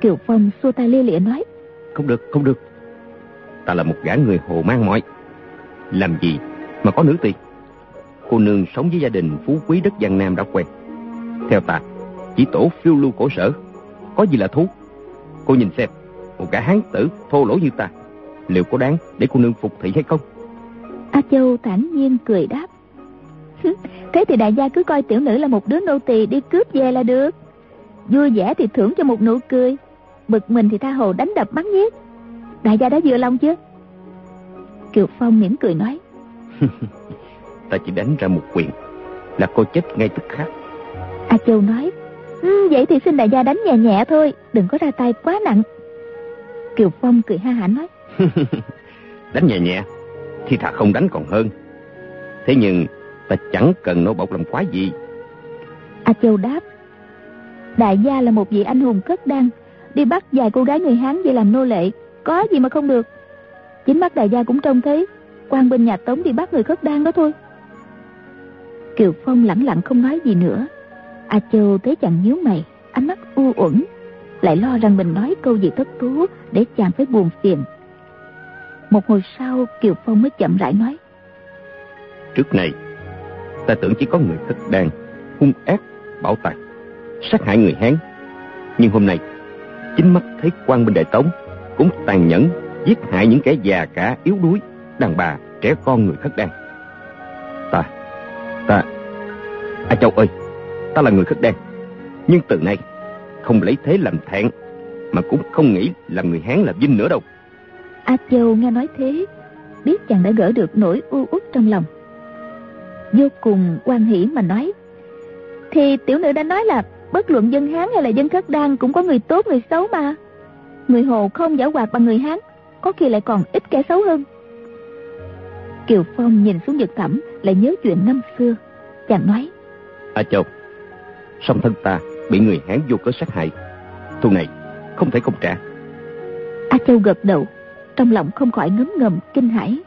Kiều Phong xua tay lia lịa nói. Không được, không được. Ta là một gã người hồ mang mọi. Làm gì mà có nữ tỳ? Cô nương sống với gia đình phú quý đất Giang Nam đã quen. Theo ta, chỉ tổ phiêu lưu cổ sở, có gì là thú. Cô nhìn xem, một gã hán tử thô lỗ như ta, liệu có đáng để cô nương phục thị hay không? A Châu thản nhiên cười đáp. (laughs) Thế thì đại gia cứ coi tiểu nữ là một đứa nô tỳ đi cướp về là được. Vui vẻ thì thưởng cho một nụ cười, bực mình thì tha hồ đánh đập bắn giết. Đại gia đã vừa lòng chưa? Kiều Phong mỉm cười nói. (laughs) ta chỉ đánh ra một quyền là cô chết ngay tức khắc. A Châu nói. Ừ, vậy thì xin đại gia đánh nhẹ nhẹ thôi, đừng có ra tay quá nặng. Kiều Phong cười ha hả nói. (laughs) đánh nhẹ nhẹ thì thà không đánh còn hơn. Thế nhưng ta chẳng cần nô bộc làm quái gì. A Châu đáp. Đại gia là một vị anh hùng cất đăng, đi bắt vài cô gái người Hán về làm nô lệ, có gì mà không được. Chính mắt đại gia cũng trông thấy, quan binh nhà Tống đi bắt người cất đăng đó thôi. Kiều Phong lặng lặng không nói gì nữa. A Châu thấy chàng nhíu mày, ánh mắt u uẩn, lại lo rằng mình nói câu gì thất thú để chàng phải buồn phiền. Một hồi sau Kiều Phong mới chậm rãi nói. Trước này, ta tưởng chỉ có người thất đàn hung ác, bảo tàng sát hại người Hán. Nhưng hôm nay, chính mắt thấy quan binh đại tống cũng tàn nhẫn giết hại những kẻ già cả yếu đuối, đàn bà, trẻ con người thất đàn A Châu ơi, ta là người khất đen, nhưng từ nay không lấy thế làm thẹn, mà cũng không nghĩ là người Hán là vinh nữa đâu. A Châu nghe nói thế, biết chàng đã gỡ được nỗi u uất trong lòng. Vô cùng quan hỷ mà nói, thì tiểu nữ đã nói là bất luận dân Hán hay là dân khất đan cũng có người tốt người xấu mà. Người Hồ không giả hoạt bằng người Hán, có khi lại còn ít kẻ xấu hơn. Kiều Phong nhìn xuống Nhật Thẩm lại nhớ chuyện năm xưa. Chàng nói. A Châu, song thân ta bị người Hán vô cớ sát hại. Thù này không thể không trả. A Châu gật đầu, trong lòng không khỏi ngấm ngầm kinh hãi.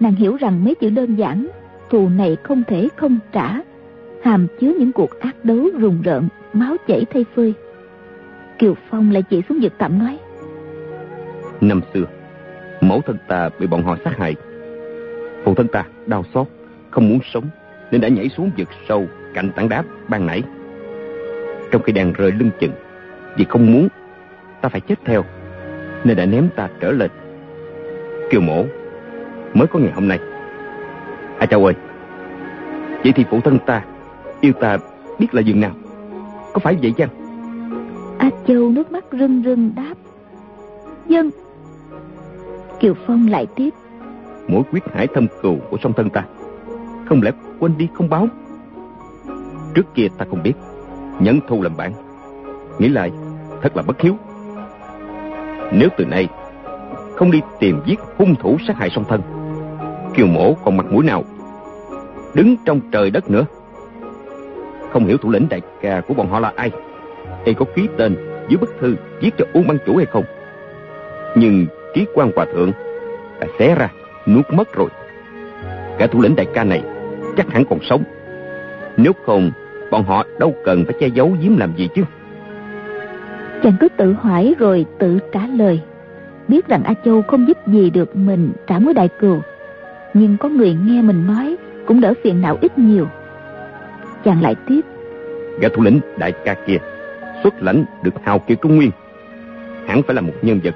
Nàng hiểu rằng mấy chữ đơn giản, thù này không thể không trả, hàm chứa những cuộc ác đấu rùng rợn, máu chảy thay phơi. Kiều Phong lại chỉ xuống vực tạm nói. Năm xưa, mẫu thân ta bị bọn họ sát hại. Phụ thân ta đau xót, không muốn sống, nên đã nhảy xuống vực sâu cạnh tảng đá ban nãy. Trong khi đang rơi lưng chừng, vì không muốn ta phải chết theo, nên đã ném ta trở lên. Kiều mổ, mới có ngày hôm nay. À cháu ơi, vậy thì phụ thân ta yêu ta biết là dường nào? Có phải vậy chăng? A Châu nước mắt rưng rưng đáp. Dân. Kiều Phong lại tiếp. Mỗi quyết hải thâm cừu của song thân ta, không lẽ quên đi không báo? Trước kia ta không biết, nhẫn thu làm bạn. Nghĩ lại, thật là bất hiếu. Nếu từ nay không đi tìm giết hung thủ sát hại song thân, Kiều mổ còn mặt mũi nào đứng trong trời đất nữa. Không hiểu thủ lĩnh đại ca của bọn họ là ai y có ký tên dưới bức thư viết cho Uông băng Chủ hay không. Nhưng ký quan hòa thượng đã xé ra, nuốt mất rồi. Cả thủ lĩnh đại ca này chắc hẳn còn sống. Nếu không, bọn họ đâu cần phải che giấu giếm làm gì chứ. Chàng cứ tự hỏi rồi tự trả lời. Biết rằng A Châu không giúp gì được mình trả mối đại cừu. Nhưng có người nghe mình nói cũng đỡ phiền não ít nhiều. Chàng lại tiếp. Gã thủ lĩnh đại ca kia xuất lãnh được hào kiệt trung nguyên hắn phải là một nhân vật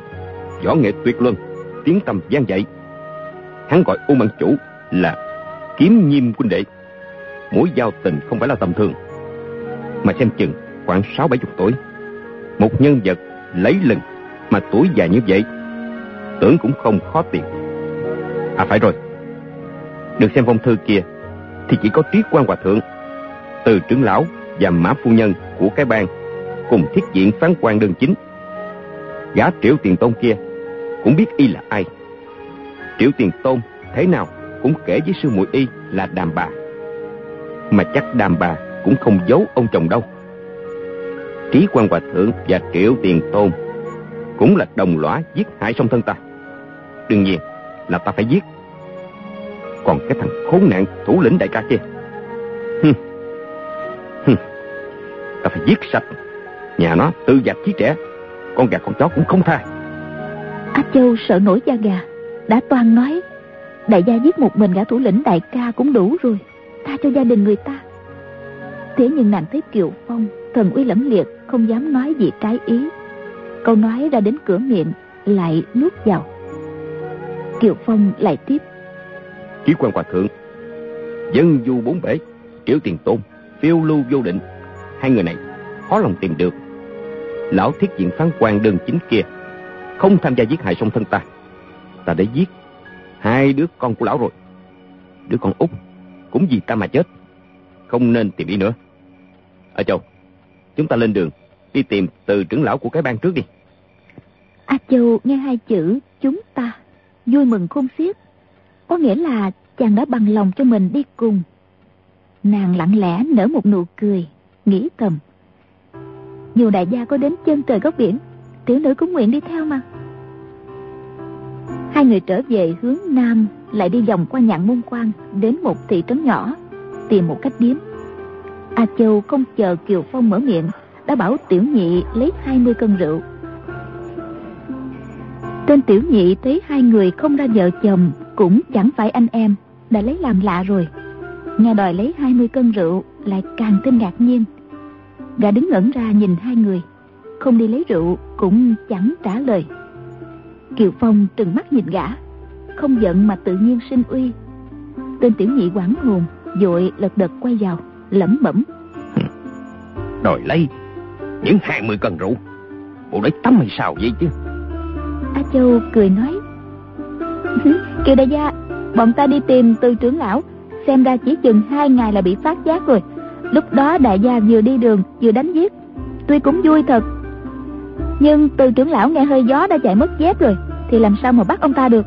võ nghệ tuyệt luân tiếng tầm gian dậy hắn gọi u mãn chủ là kiếm nhiêm quân đệ mũi giao tình không phải là tầm thường mà xem chừng khoảng sáu bảy chục tuổi một nhân vật lấy lừng mà tuổi già như vậy, tưởng cũng không khó tìm à phải rồi được xem phong thư kia thì chỉ có triết quan hòa thượng, từ trưởng lão và mã phu nhân của cái bang cùng thiết diện phán quan đơn chính. Gã triệu tiền tôn kia cũng biết y là ai. Triệu tiền tôn thế nào cũng kể với sư muội y là đàm bà. Mà chắc đàm bà cũng không giấu ông chồng đâu. Trí quan hòa thượng và triệu tiền tôn cũng là đồng lõa giết hại song thân ta. Đương nhiên là ta phải giết. Còn cái thằng khốn nạn thủ lĩnh đại ca kia. hừ, hừ, Ta phải giết sạch. Nhà nó tự dạch chí trẻ. Con gà con chó cũng không tha. á Châu sợ nổi da gà. Đã toan nói. Đại gia giết một mình gã thủ lĩnh đại ca cũng đủ rồi. Tha cho gia đình người ta. Thế nhưng nàng thấy Kiều Phong, thần uy lẫm liệt, không dám nói gì trái ý. Câu nói ra đến cửa miệng, lại nuốt vào. Kiều phong lại tiếp. Chí quan hòa thượng, dân du bốn bể triệu tiền tôn, phiêu lưu vô định. Hai người này khó lòng tìm được. Lão thiết diện phán quan đơn chính kia, không tham gia giết hại song thân ta. Ta đã giết hai đứa con của lão rồi. Đứa con út cũng vì ta mà chết, không nên tìm đi nữa ở châu chúng ta lên đường đi tìm từ trưởng lão của cái bang trước đi A Châu nghe hai chữ chúng ta vui mừng khôn xiết. Có nghĩa là chàng đã bằng lòng cho mình đi cùng. Nàng lặng lẽ nở một nụ cười, nghĩ thầm. Dù đại gia có đến chân trời góc biển, tiểu nữ cũng nguyện đi theo mà. Hai người trở về hướng Nam lại đi vòng qua nhạn môn quan đến một thị trấn nhỏ, tìm một cách điếm. A Châu không chờ Kiều Phong mở miệng, đã bảo tiểu nhị lấy 20 cân rượu. Tên tiểu nhị thấy hai người không ra vợ chồng Cũng chẳng phải anh em Đã lấy làm lạ rồi. Nghe đòi lấy 20 cân rượu Lại càng thêm ngạc nhiên. Gã đứng ngẩn ra nhìn hai người Không đi lấy rượu cũng chẳng trả lời. Kiều Phong trừng mắt nhìn gã Không giận mà tự nhiên sinh uy. Tên tiểu nhị quảng hồn dội lật đật quay vào lẩm bẩm. Đòi lấy Những 20 cân rượu. Bộ đấy tắm hay sao vậy chứ? A Châu cười nói (laughs) Kiều đại gia Bọn ta đi tìm từ trưởng lão Xem ra chỉ chừng hai ngày là bị phát giác rồi. Lúc đó đại gia vừa đi đường Vừa đánh giết. Tuy cũng vui thật Nhưng từ trưởng lão nghe hơi gió đã chạy mất dép rồi Thì làm sao mà bắt ông ta được?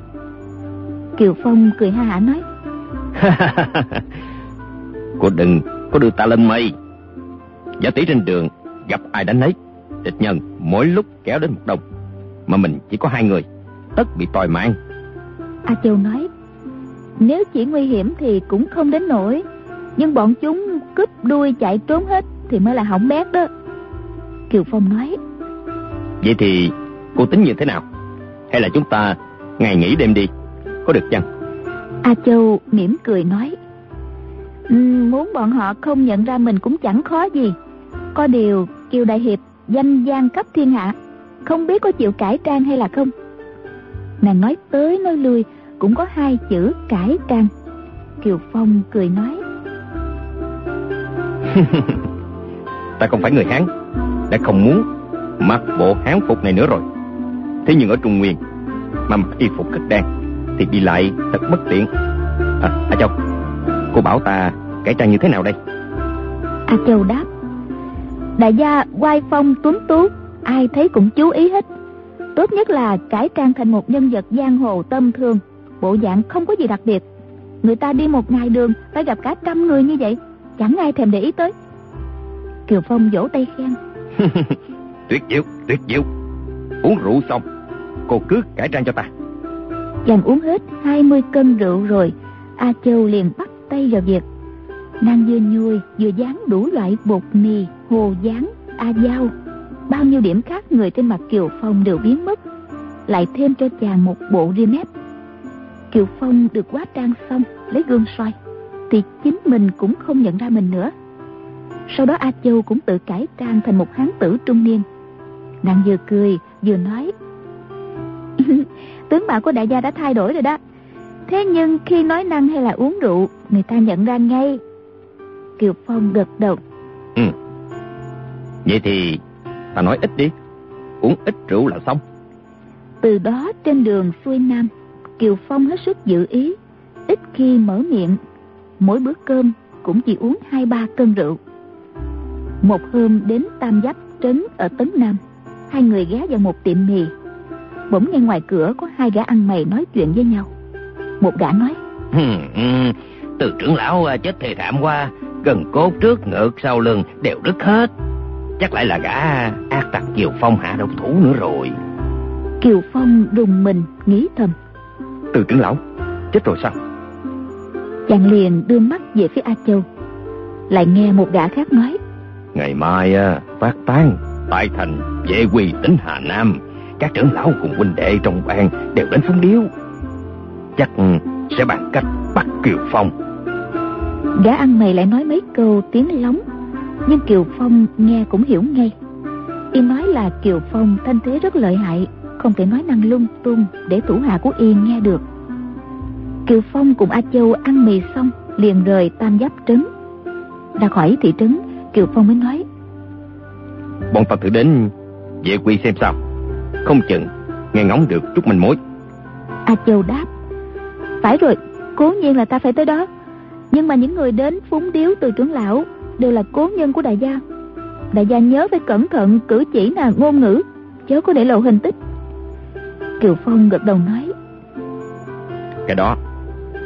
Kiều Phong cười ha hả nói (laughs) Cô đừng có đưa ta lên mây. Giả tỷ trên đường Gặp ai đánh nấy. Địch nhân mỗi lúc kéo đến một đồng mà mình chỉ có hai người tất bị tòi mạng. A châu nói nếu chỉ nguy hiểm thì cũng không đến nỗi nhưng bọn chúng cướp đuôi chạy trốn hết thì mới là hỏng bét đó. Kiều phong nói vậy thì cô tính như thế nào? Hay là chúng ta ngày nghỉ đêm đi có được chăng? A châu mỉm cười nói Ừ, muốn bọn họ không nhận ra mình cũng chẳng khó gì. Có điều kiều đại hiệp danh gian khắp thiên hạ không biết có chịu cải trang hay là không? Nàng nói tới nói lui cũng có hai chữ cải trang. Kiều phong cười nói. (laughs) Ta không phải người hán đã không muốn mặc bộ hán phục này nữa rồi. Thế nhưng ở trung nguyên mà mặc y phục cất đen thì đi lại thật bất tiện. À, à chồng cô bảo ta cải trang như thế nào đây? A châu đáp đại gia quai phong tuấn tú ai thấy cũng chú ý hết. Tốt nhất là cải trang thành một nhân vật giang hồ tâm thương bộ dạng không có gì đặc biệt. Người ta đi một ngày đường phải gặp cả trăm người như vậy chẳng ai thèm để ý tới. Kiều phong vỗ tay khen. (laughs) Tuyệt diệu tuyệt diệu uống rượu xong cô cứ cải trang cho ta. Chàng uống hết 20 cân rượu rồi a châu liền bắt tay vào việc. Nàng vừa nhồi vừa dán đủ loại bột mì, hồ dán a dao. Bao nhiêu điểm khác người trên mặt Kiều Phong đều biến mất. Lại thêm cho chàng một bộ ria mép Kiều Phong được quá trang xong, lấy gương soi. Thì chính mình cũng không nhận ra mình nữa. Sau đó A Châu cũng tự cải trang thành một hán tử trung niên. Nàng vừa cười, vừa nói, (laughs) tướng mạo của đại gia đã thay đổi rồi đó thế nhưng khi nói năng hay là uống rượu người ta nhận ra ngay. Kiều Phong gật đầu. Ừ. Vậy thì Ta nói ít đi. Uống ít rượu là xong. Từ đó trên đường xuôi Nam Kiều Phong hết sức dự ý. Ít khi mở miệng Mỗi bữa cơm cũng chỉ uống hai ba cân rượu. Một hôm đến Tam Giáp Trấn ở Tấn Nam Hai người ghé vào một tiệm mì. Bỗng nghe ngoài cửa có hai gã ăn mày nói chuyện với nhau Một gã nói Từ trưởng lão chết thề thảm qua Gần cốt trước ngược sau lưng đều đứt hết. Chắc lại là gã ác tặc Kiều Phong hạ độc thủ nữa rồi. Kiều Phong đùng mình nghĩ thầm. Từ trưởng lão, chết rồi sao? Chàng liền đưa mắt về phía A Châu. Lại nghe một gã khác nói. Ngày mai phát tán tại thành vệ quỳ tỉnh Hà Nam. Các trưởng lão cùng huynh đệ trong bang đều đến phúng điếu. Chắc sẽ bàn cách bắt Kiều Phong. Gã ăn mày lại nói mấy câu tiếng lóng. Nhưng Kiều Phong nghe cũng hiểu ngay. Y nói là Kiều Phong thanh thế rất lợi hại, không thể nói năng lung tung để thủ hạ của Y nghe được. Kiều Phong cùng A Châu ăn mì xong liền rời tam giáp trấn. Ra khỏi thị trấn, Kiều Phong mới nói. Bọn ta thử đến vệ quy xem sao. Không chừng nghe ngóng được chút manh mối. A Châu đáp. Phải rồi, cố nhiên là ta phải tới đó. Nhưng mà những người đến phúng điếu từ trưởng lão đều là cố nhân của đại gia. Đại gia nhớ phải cẩn thận cử chỉ là ngôn ngữ, chớ có để lộ hình tích. Kiều Phong gật đầu nói. Cái đó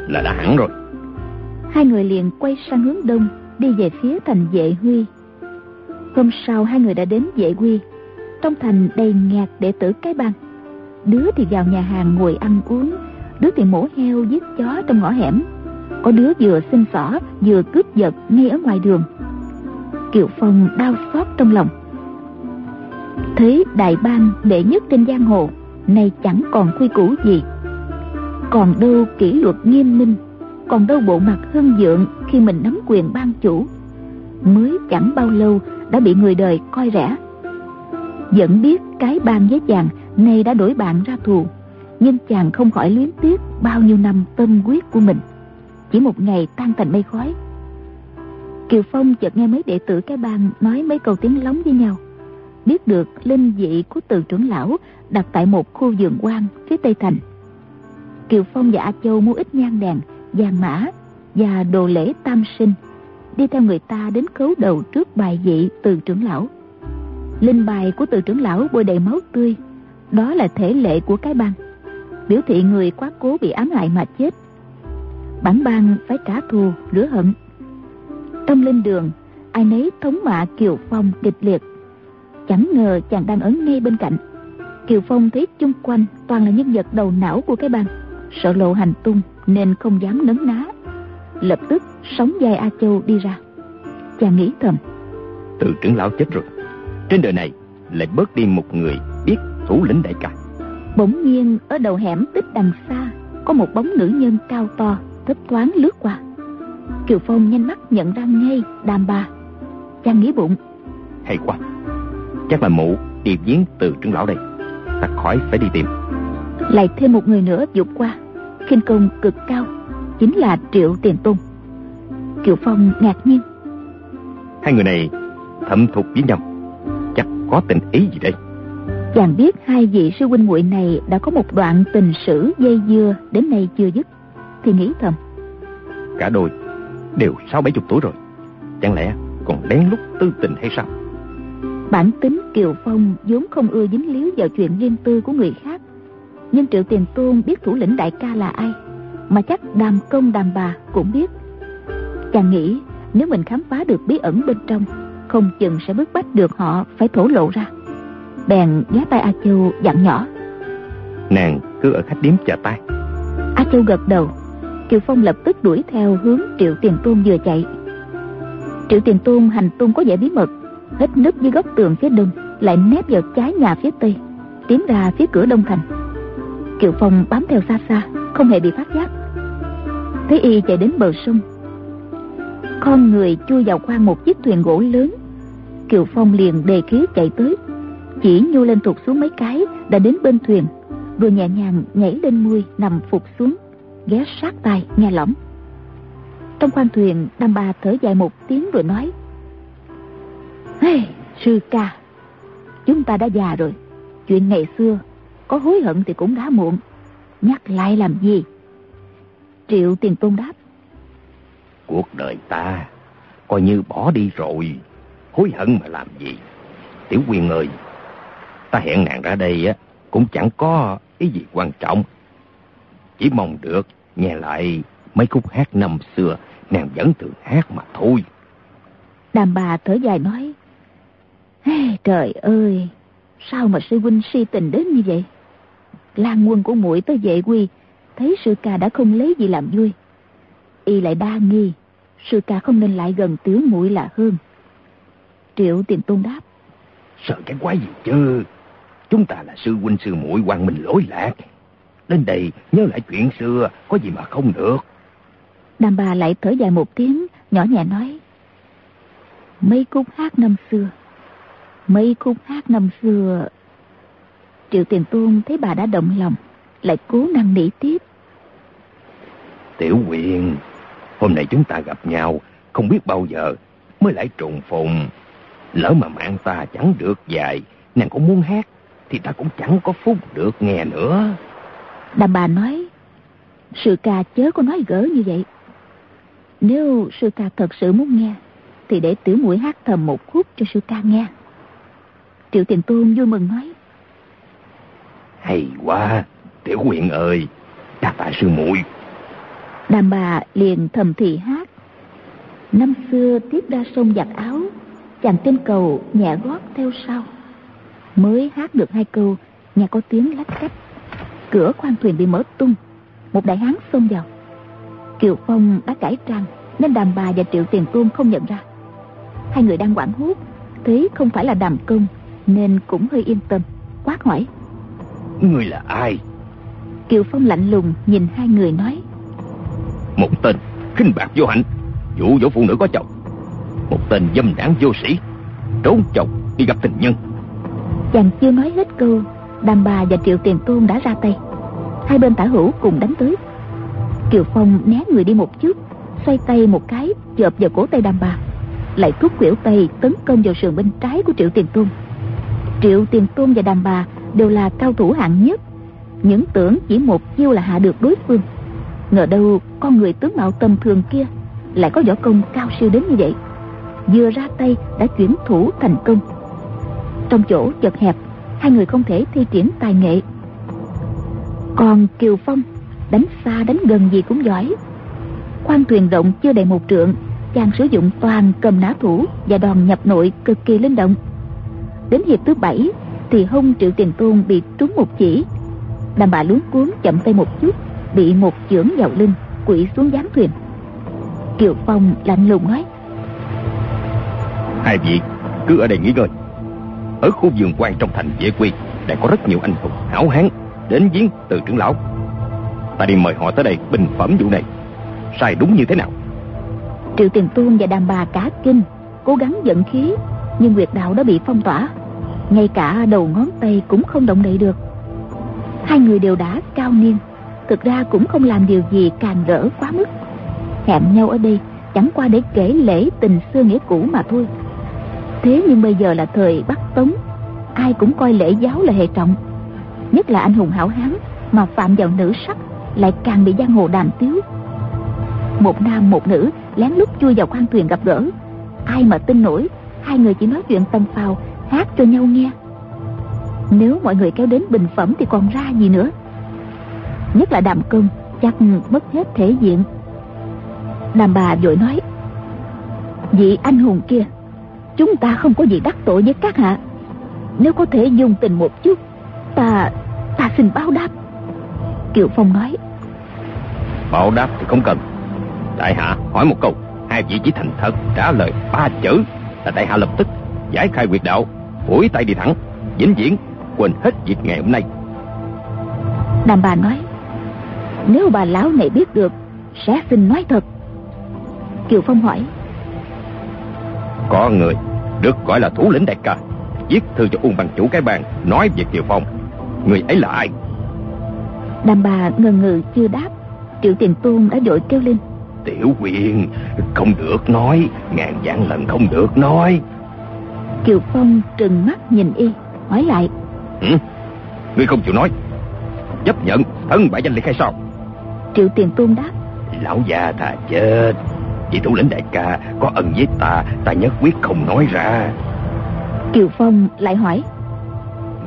là đã hẳn rồi. Hai người liền quay sang hướng đông, đi về phía thành vệ huy. Hôm sau hai người đã đến vệ huy. Trong thành đầy ngạt đệ tử cái băng. Đứa thì vào nhà hàng ngồi ăn uống, đứa thì mổ heo giết chó trong ngõ hẻm. Có đứa vừa xin xỏ, vừa cướp giật ngay ở ngoài đường. Kiều Phong đau xót trong lòng. Thấy đại bang đệ nhất trên giang hồ, nay chẳng còn quy củ gì còn đâu kỷ luật nghiêm minh còn đâu bộ mặt hưng dượng khi mình nắm quyền ban chủ mới chẳng bao lâu đã bị người đời coi rẻ vẫn biết cái ban với chàng nay đã đổi bạn ra thù nhưng chàng không khỏi luyến tiếc bao nhiêu năm tâm quyết của mình. Chỉ một ngày tan thành mây khói. Kiều phong chợt nghe mấy đệ tử cái bang nói mấy câu tiếng lóng với nhau. Biết được linh vị của từ trưởng lão đặt tại một khu vườn quan phía tây thành. Kiều Phong và A Châu mua ít nhang đèn, vàng mã và đồ lễ tam sinh, đi theo người ta đến khấu đầu trước bài vị từ trưởng lão. Linh bài của từ trưởng lão bôi đầy máu tươi, đó là thể lệ của cái bang, biểu thị người quá cố bị ám hại mà chết. Bản bang phải trả thù, rửa hận. Trong linh đường, ai nấy thống mạ Kiều Phong kịch liệt. Chẳng ngờ chàng đang ở ngay bên cạnh. Kiều Phong thấy chung quanh toàn là nhân vật đầu não của cái bang sợ lộ hành tung nên không dám nấn ná lập tức sóng dài a châu đi ra chàng nghĩ thầm từ trưởng lão chết rồi trên đời này lại bớt đi một người biết thủ lĩnh đại ca bỗng nhiên ở đầu hẻm tích đằng xa có một bóng nữ nhân cao to thấp thoáng lướt qua. Kiều phong nhanh mắt nhận ra ngay đàm bà. Chàng nghĩ bụng. Hay quá. Chắc là mụ đi viếng từ trưởng lão đây. Ta khỏi phải đi tìm. Lại thêm một người nữa vụt qua. Khinh công cực cao chính là triệu tiền tôn. Kiều phong ngạc nhiên. Hai người này thâm thục với nhau. Chắc có tình ý gì đây chàng biết hai vị sư huynh muội này đã có một đoạn tình sử dây dưa đến nay chưa dứt. Thì nghĩ thầm. Cả đôi đều sáu bảy chục tuổi rồi. Chẳng lẽ còn lén lút tư tình hay sao? Bản tính kiều phong vốn không ưa dính líu vào chuyện riêng tư của người khác. Nhưng triệu tiền tôn biết thủ lĩnh đại ca là ai mà chắc đàm công đàm bà cũng biết. Chàng nghĩ nếu mình khám phá được bí ẩn bên trong không chừng sẽ bức bách được họ phải thổ lộ ra bèn ghé tay a châu dặn nhỏ. Nàng cứ ở khách điếm chờ tay. A châu gật đầu. Kiều phong lập tức đuổi theo hướng triệu tiền tôn vừa chạy. Triệu tiền tôn hành tung có vẻ bí mật hết nấp dưới góc tường phía đông lại nép vào trái nhà phía tây tiến ra phía cửa đông thành. Kiều phong bám theo xa xa không hề bị phát giác. Thấy y chạy đến bờ sông. Con người chui vào khoang một chiếc thuyền gỗ lớn. Kiều phong liền đề khí chạy tới chỉ nhu lên thụt xuống mấy cái đã đến bên thuyền. Rồi nhẹ nhàng nhảy lên mui nằm phục xuống ghé sát tai nghe lỏng trong khoang thuyền đam bà thở dài một tiếng rồi nói hey, sư ca chúng ta đã già rồi. Chuyện ngày xưa có hối hận thì cũng đã muộn. Nhắc lại làm gì? Triệu tiền tôn đáp cuộc đời ta coi như bỏ đi rồi. Hối hận mà làm gì? Tiểu quyền ơi ta hẹn nàng ra đây á cũng chẳng có ý gì quan trọng chỉ mong được nghe lại mấy khúc hát năm xưa nàng vẫn thường hát mà thôi Đàm bà thở dài nói. Hey, trời ơi, sao mà sư huynh si tình đến như vậy? Lan quân của muội tới vệ quy, thấy sư ca đã không lấy gì làm vui. Y lại đa nghi, sư ca không nên lại gần tiểu muội là hơn. Triệu tiền tôn đáp. Sợ cái quái gì chứ? Chúng ta là sư huynh sư muội quan minh lỗi lạc. Đến đây nhớ lại chuyện xưa, có gì mà không được. Đàm bà lại thở dài một tiếng, nhỏ nhẹ nói. Mấy khúc hát năm xưa, mấy khúc hát năm xưa... Triệu Tiền Tôn thấy bà đã động lòng, lại cố năng nỉ tiếp. Tiểu quyền, hôm nay chúng ta gặp nhau, không biết bao giờ mới lại trùng phùng. Lỡ mà mạng ta chẳng được dài, nàng cũng muốn hát, thì ta cũng chẳng có phúc được nghe nữa. Đàm bà nói, sư ca chớ có nói gỡ như vậy. Nếu sư ca thật sự muốn nghe, thì để tiểu mũi hát thầm một khúc cho sư ca nghe. Triệu Tiền Tôn vui mừng nói. Hay quá, tiểu quyện ơi, đa tạ sư muội Đàm bà liền thầm thì hát. Năm xưa tiếp ra sông giặt áo, chàng trên cầu nhẹ gót theo sau. Mới hát được hai câu, nhà có tiếng lách cách. Cửa khoang thuyền bị mở tung, một đại hán xông vào. Kiều Phong đã cải trang, nên đàm bà và Triệu Tiền Tôn không nhận ra. Hai người đang quảng hút, thấy không phải là đàm công, nên cũng hơi yên tâm, quát hỏi. Người là ai? Kiều Phong lạnh lùng nhìn hai người nói. Một tên khinh bạc vô hạnh, dụ dỗ phụ nữ có chồng. Một tên dâm đảng vô sĩ, trốn chồng đi gặp tình nhân. Chàng chưa nói hết câu, đàm bà và Triệu Tiền Tôn đã ra tay. Hai bên tả hữu cùng đánh tới. Kiều Phong né người đi một chút, xoay tay một cái chộp vào cổ tay đàm bà, lại rút quỷu tay tấn công vào sườn bên trái của Triệu Tiền Tôn. Triệu Tiền Tôn và đàm bà đều là cao thủ hạng nhất, những tưởng chỉ một chiêu là hạ được đối phương. Ngờ đâu con người tướng mạo tầm thường kia lại có võ công cao siêu đến như vậy. Vừa ra tay đã chuyển thủ thành công. Trong chỗ chật hẹp, hai người không thể thi triển tài nghệ. Còn Kiều Phong đánh xa đánh gần gì cũng giỏi. Khoan thuyền động chưa đầy một trượng, chàng sử dụng toàn cầm nã thủ và đòn nhập nội cực kỳ linh động. Đến hiệp thứ bảy thì hung triệu tiền tôn bị trúng một chỉ. Đàm bà luống cuốn chậm tay một chút, bị một chưởng vào lưng, quỵ xuống gián thuyền. Kiều Phong lạnh lùng nói. Hai vị cứ ở đây nghỉ ngơi. Ở khu vườn quan trong thành Vệ Quy đã có rất nhiều anh hùng hảo hán đến viếng từ trưởng lão. Ta đi mời họ tới đây bình phẩm vụ này. Sai đúng như thế nào? Triệu Tiền Tuôn và đàm bà cả kinh, cố gắng giận khí, nhưng Nguyệt Đạo đã bị phong tỏa. Ngay cả đầu ngón tay cũng không động đậy được. Hai người đều đã cao niên, thực ra cũng không làm điều gì càng rỡ quá mức. Hẹn nhau ở đây chẳng qua để kể lễ tình xưa nghĩa cũ mà thôi. Thế nhưng bây giờ là thời Bắc Tống, ai cũng coi lễ giáo là hệ trọng. Nhất là anh hùng hảo hán mà phạm vào nữ sắc lại càng bị giang hồ đàm tiếu. Một nam một nữ lén lút chui vào khoang thuyền gặp gỡ. Ai mà tin nổi, hai người chỉ nói chuyện tâm phào, hát cho nhau nghe. Nếu mọi người kéo đến bình phẩm thì còn ra gì nữa. Nhất là đàm công, chắc mất hết thể diện. Đàm bà vội nói, vị anh hùng kia, chúng ta không có gì đắc tội với các hạ. Nếu có thể dùng tình một chút, ta, ta xin báo đáp. Kiều Phong nói, Báo đáp thì không cần. Đại hạ hỏi một câu, hai vị chỉ thành thật trả lời ba chữ là đại hạ lập tức giải khai quyệt đạo, phủi tay đi thẳng, vĩnh viễn quên hết việc ngày hôm nay. Đàm bà nói, nếu bà lão này biết được, sẽ xin nói thật. Kiều Phong hỏi, Có người được gọi là thủ lĩnh đại ca, viết thư cho Uông bằng chủ cái bàn nói về Kiều Phong. Người ấy là ai? đàm bà ngần ngừ chưa đáp. Triệu Tiền Tôn đã vội kêu lên, Tiểu quyền, không được nói, ngàn vạn lần không được nói. Kiều Phong trừng mắt nhìn y, hỏi lại, Ừ? Ngươi không chịu nói. Chấp nhận thân bại danh liệt hay sao? Triệu Tiền Tôn đáp, Lão già thà chết. Vì thủ lĩnh đại ca có ân với ta, ta nhất quyết không nói ra. Kiều Phong lại hỏi,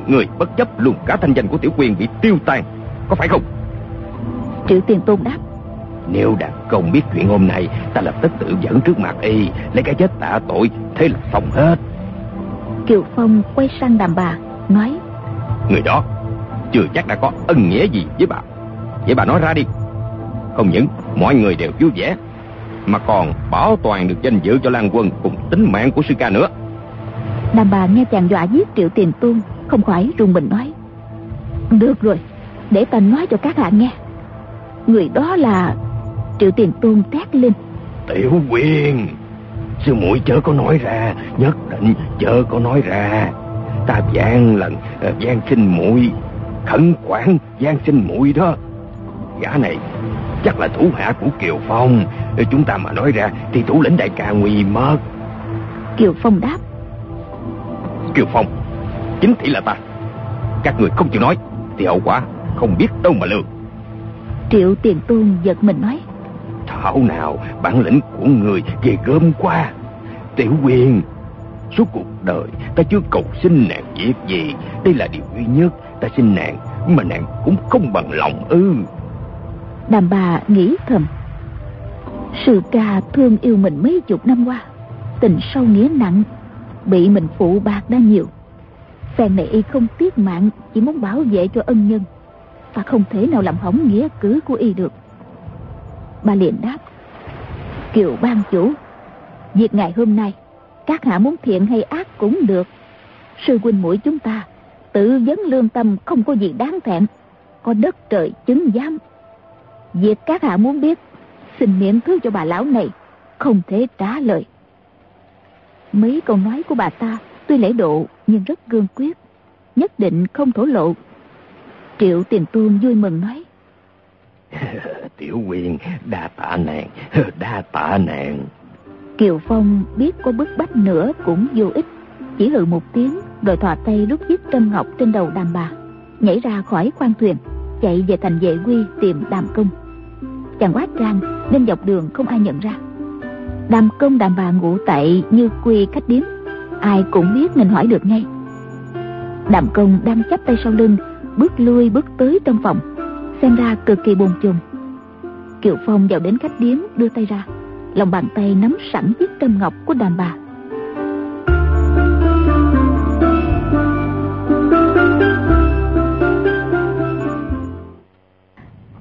Người bất chấp luôn cả thanh danh của tiểu quyền bị tiêu tan, có phải không? Triệu Tiền Tôn đáp, Nếu đạt công biết chuyện hôm nay, ta lập tức tự dẫn trước mặt y, lấy cái chết tạ tội, thế là xong hết. Kiều Phong quay sang đàm bà, nói. Người đó, chưa chắc đã có ân nghĩa gì với bà. Vậy bà nói ra đi. Không những mọi người đều vui vẻ, mà còn bảo toàn được danh dự cho Lan Quân cùng tính mạng của sư ca nữa. Đàm bà nghe chàng dọa giết triệu tiền tuôn, không khỏi rùng mình nói. Được rồi, để ta nói cho các hạ nghe. Người đó là Triệu Tiền Tôn thét lên Tiểu quyền Sư muội chớ có nói ra Nhất định chớ có nói ra Ta gian lần ờ, gian xin muội Khẩn quản gian xin muội đó Gã này chắc là thủ hạ của Kiều Phong. Chúng ta mà nói ra Thì thủ lĩnh đại ca nguy mất. Kiều Phong đáp. Kiều Phong Chính thị là ta. Các người không chịu nói Thì hậu quả không biết đâu mà lường. Triệu Tiền Tôn giật mình nói. Thảo nào bản lĩnh của người ghê gớm quá. Tiểu quyền Suốt cuộc đời ta chưa cầu xin nàng việc gì. Đây là điều duy nhất Ta xin nàng Mà nàng cũng không bằng lòng ư Đàm bà nghĩ thầm. Sư ca thương yêu mình mấy chục năm qua, Tình sâu nghĩa nặng, Bị mình phụ bạc đã nhiều. Phèn này y không tiếc mạng, Chỉ muốn bảo vệ cho ân nhân Ta không thể nào làm hỏng nghĩa cứ của y được. Bà liền đáp, Kiều ban chủ, Việc ngày hôm nay, Các hạ muốn thiện hay ác cũng được. Sư huynh mũi chúng ta, Tự vấn lương tâm không có gì đáng thẹn, Có đất trời chứng giám Việc các hạ muốn biết Xin miễn thứ cho bà lão này Không thể trả lời. Mấy câu nói của bà ta Tuy lễ độ nhưng rất gương quyết Nhất định không thổ lộ. Triệu tiền tuôn vui mừng nói. (laughs) Tiểu quyền đa tạ nàng (laughs) Đa tạ nàng. Kiều Phong biết có bức bách nữa cũng vô ích Chỉ hừ một tiếng Rồi thò tay rút chiếc trâm ngọc trên đầu đàm bà Nhảy ra khỏi khoang thuyền Chạy về thành vệ quy tìm đàm công Chàng quá trang Nên dọc đường không ai nhận ra. Đàm công đàm bà ngủ tại như quy khách điếm Ai cũng biết nên hỏi được ngay. Đàm công đang chắp tay sau lưng Bước lui bước tới trong phòng Xem ra cực kỳ buồn chồn. Kiều Phong vào đến khách điếm đưa tay ra Lòng bàn tay nắm sẵn chiếc trâm ngọc của đàm bà.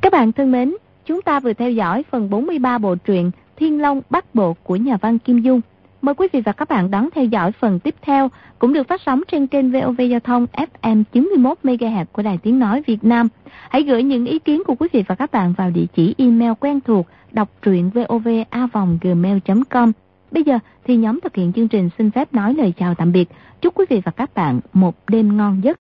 Các bạn thân mến, chúng ta vừa theo dõi phần 43 bộ truyện Thiên Long Bắc Bộ của nhà văn Kim Dung. Mời quý vị và các bạn đón theo dõi phần tiếp theo, cũng được phát sóng trên kênh VOV Giao thông FM 91 MHz của Đài Tiếng nói Việt Nam. Hãy gửi những ý kiến của quý vị và các bạn vào địa chỉ email quen thuộc đọc truyện vovavonggmail.com. Bây giờ thì nhóm thực hiện chương trình xin phép nói lời chào tạm biệt. Chúc quý vị và các bạn một đêm ngon giấc.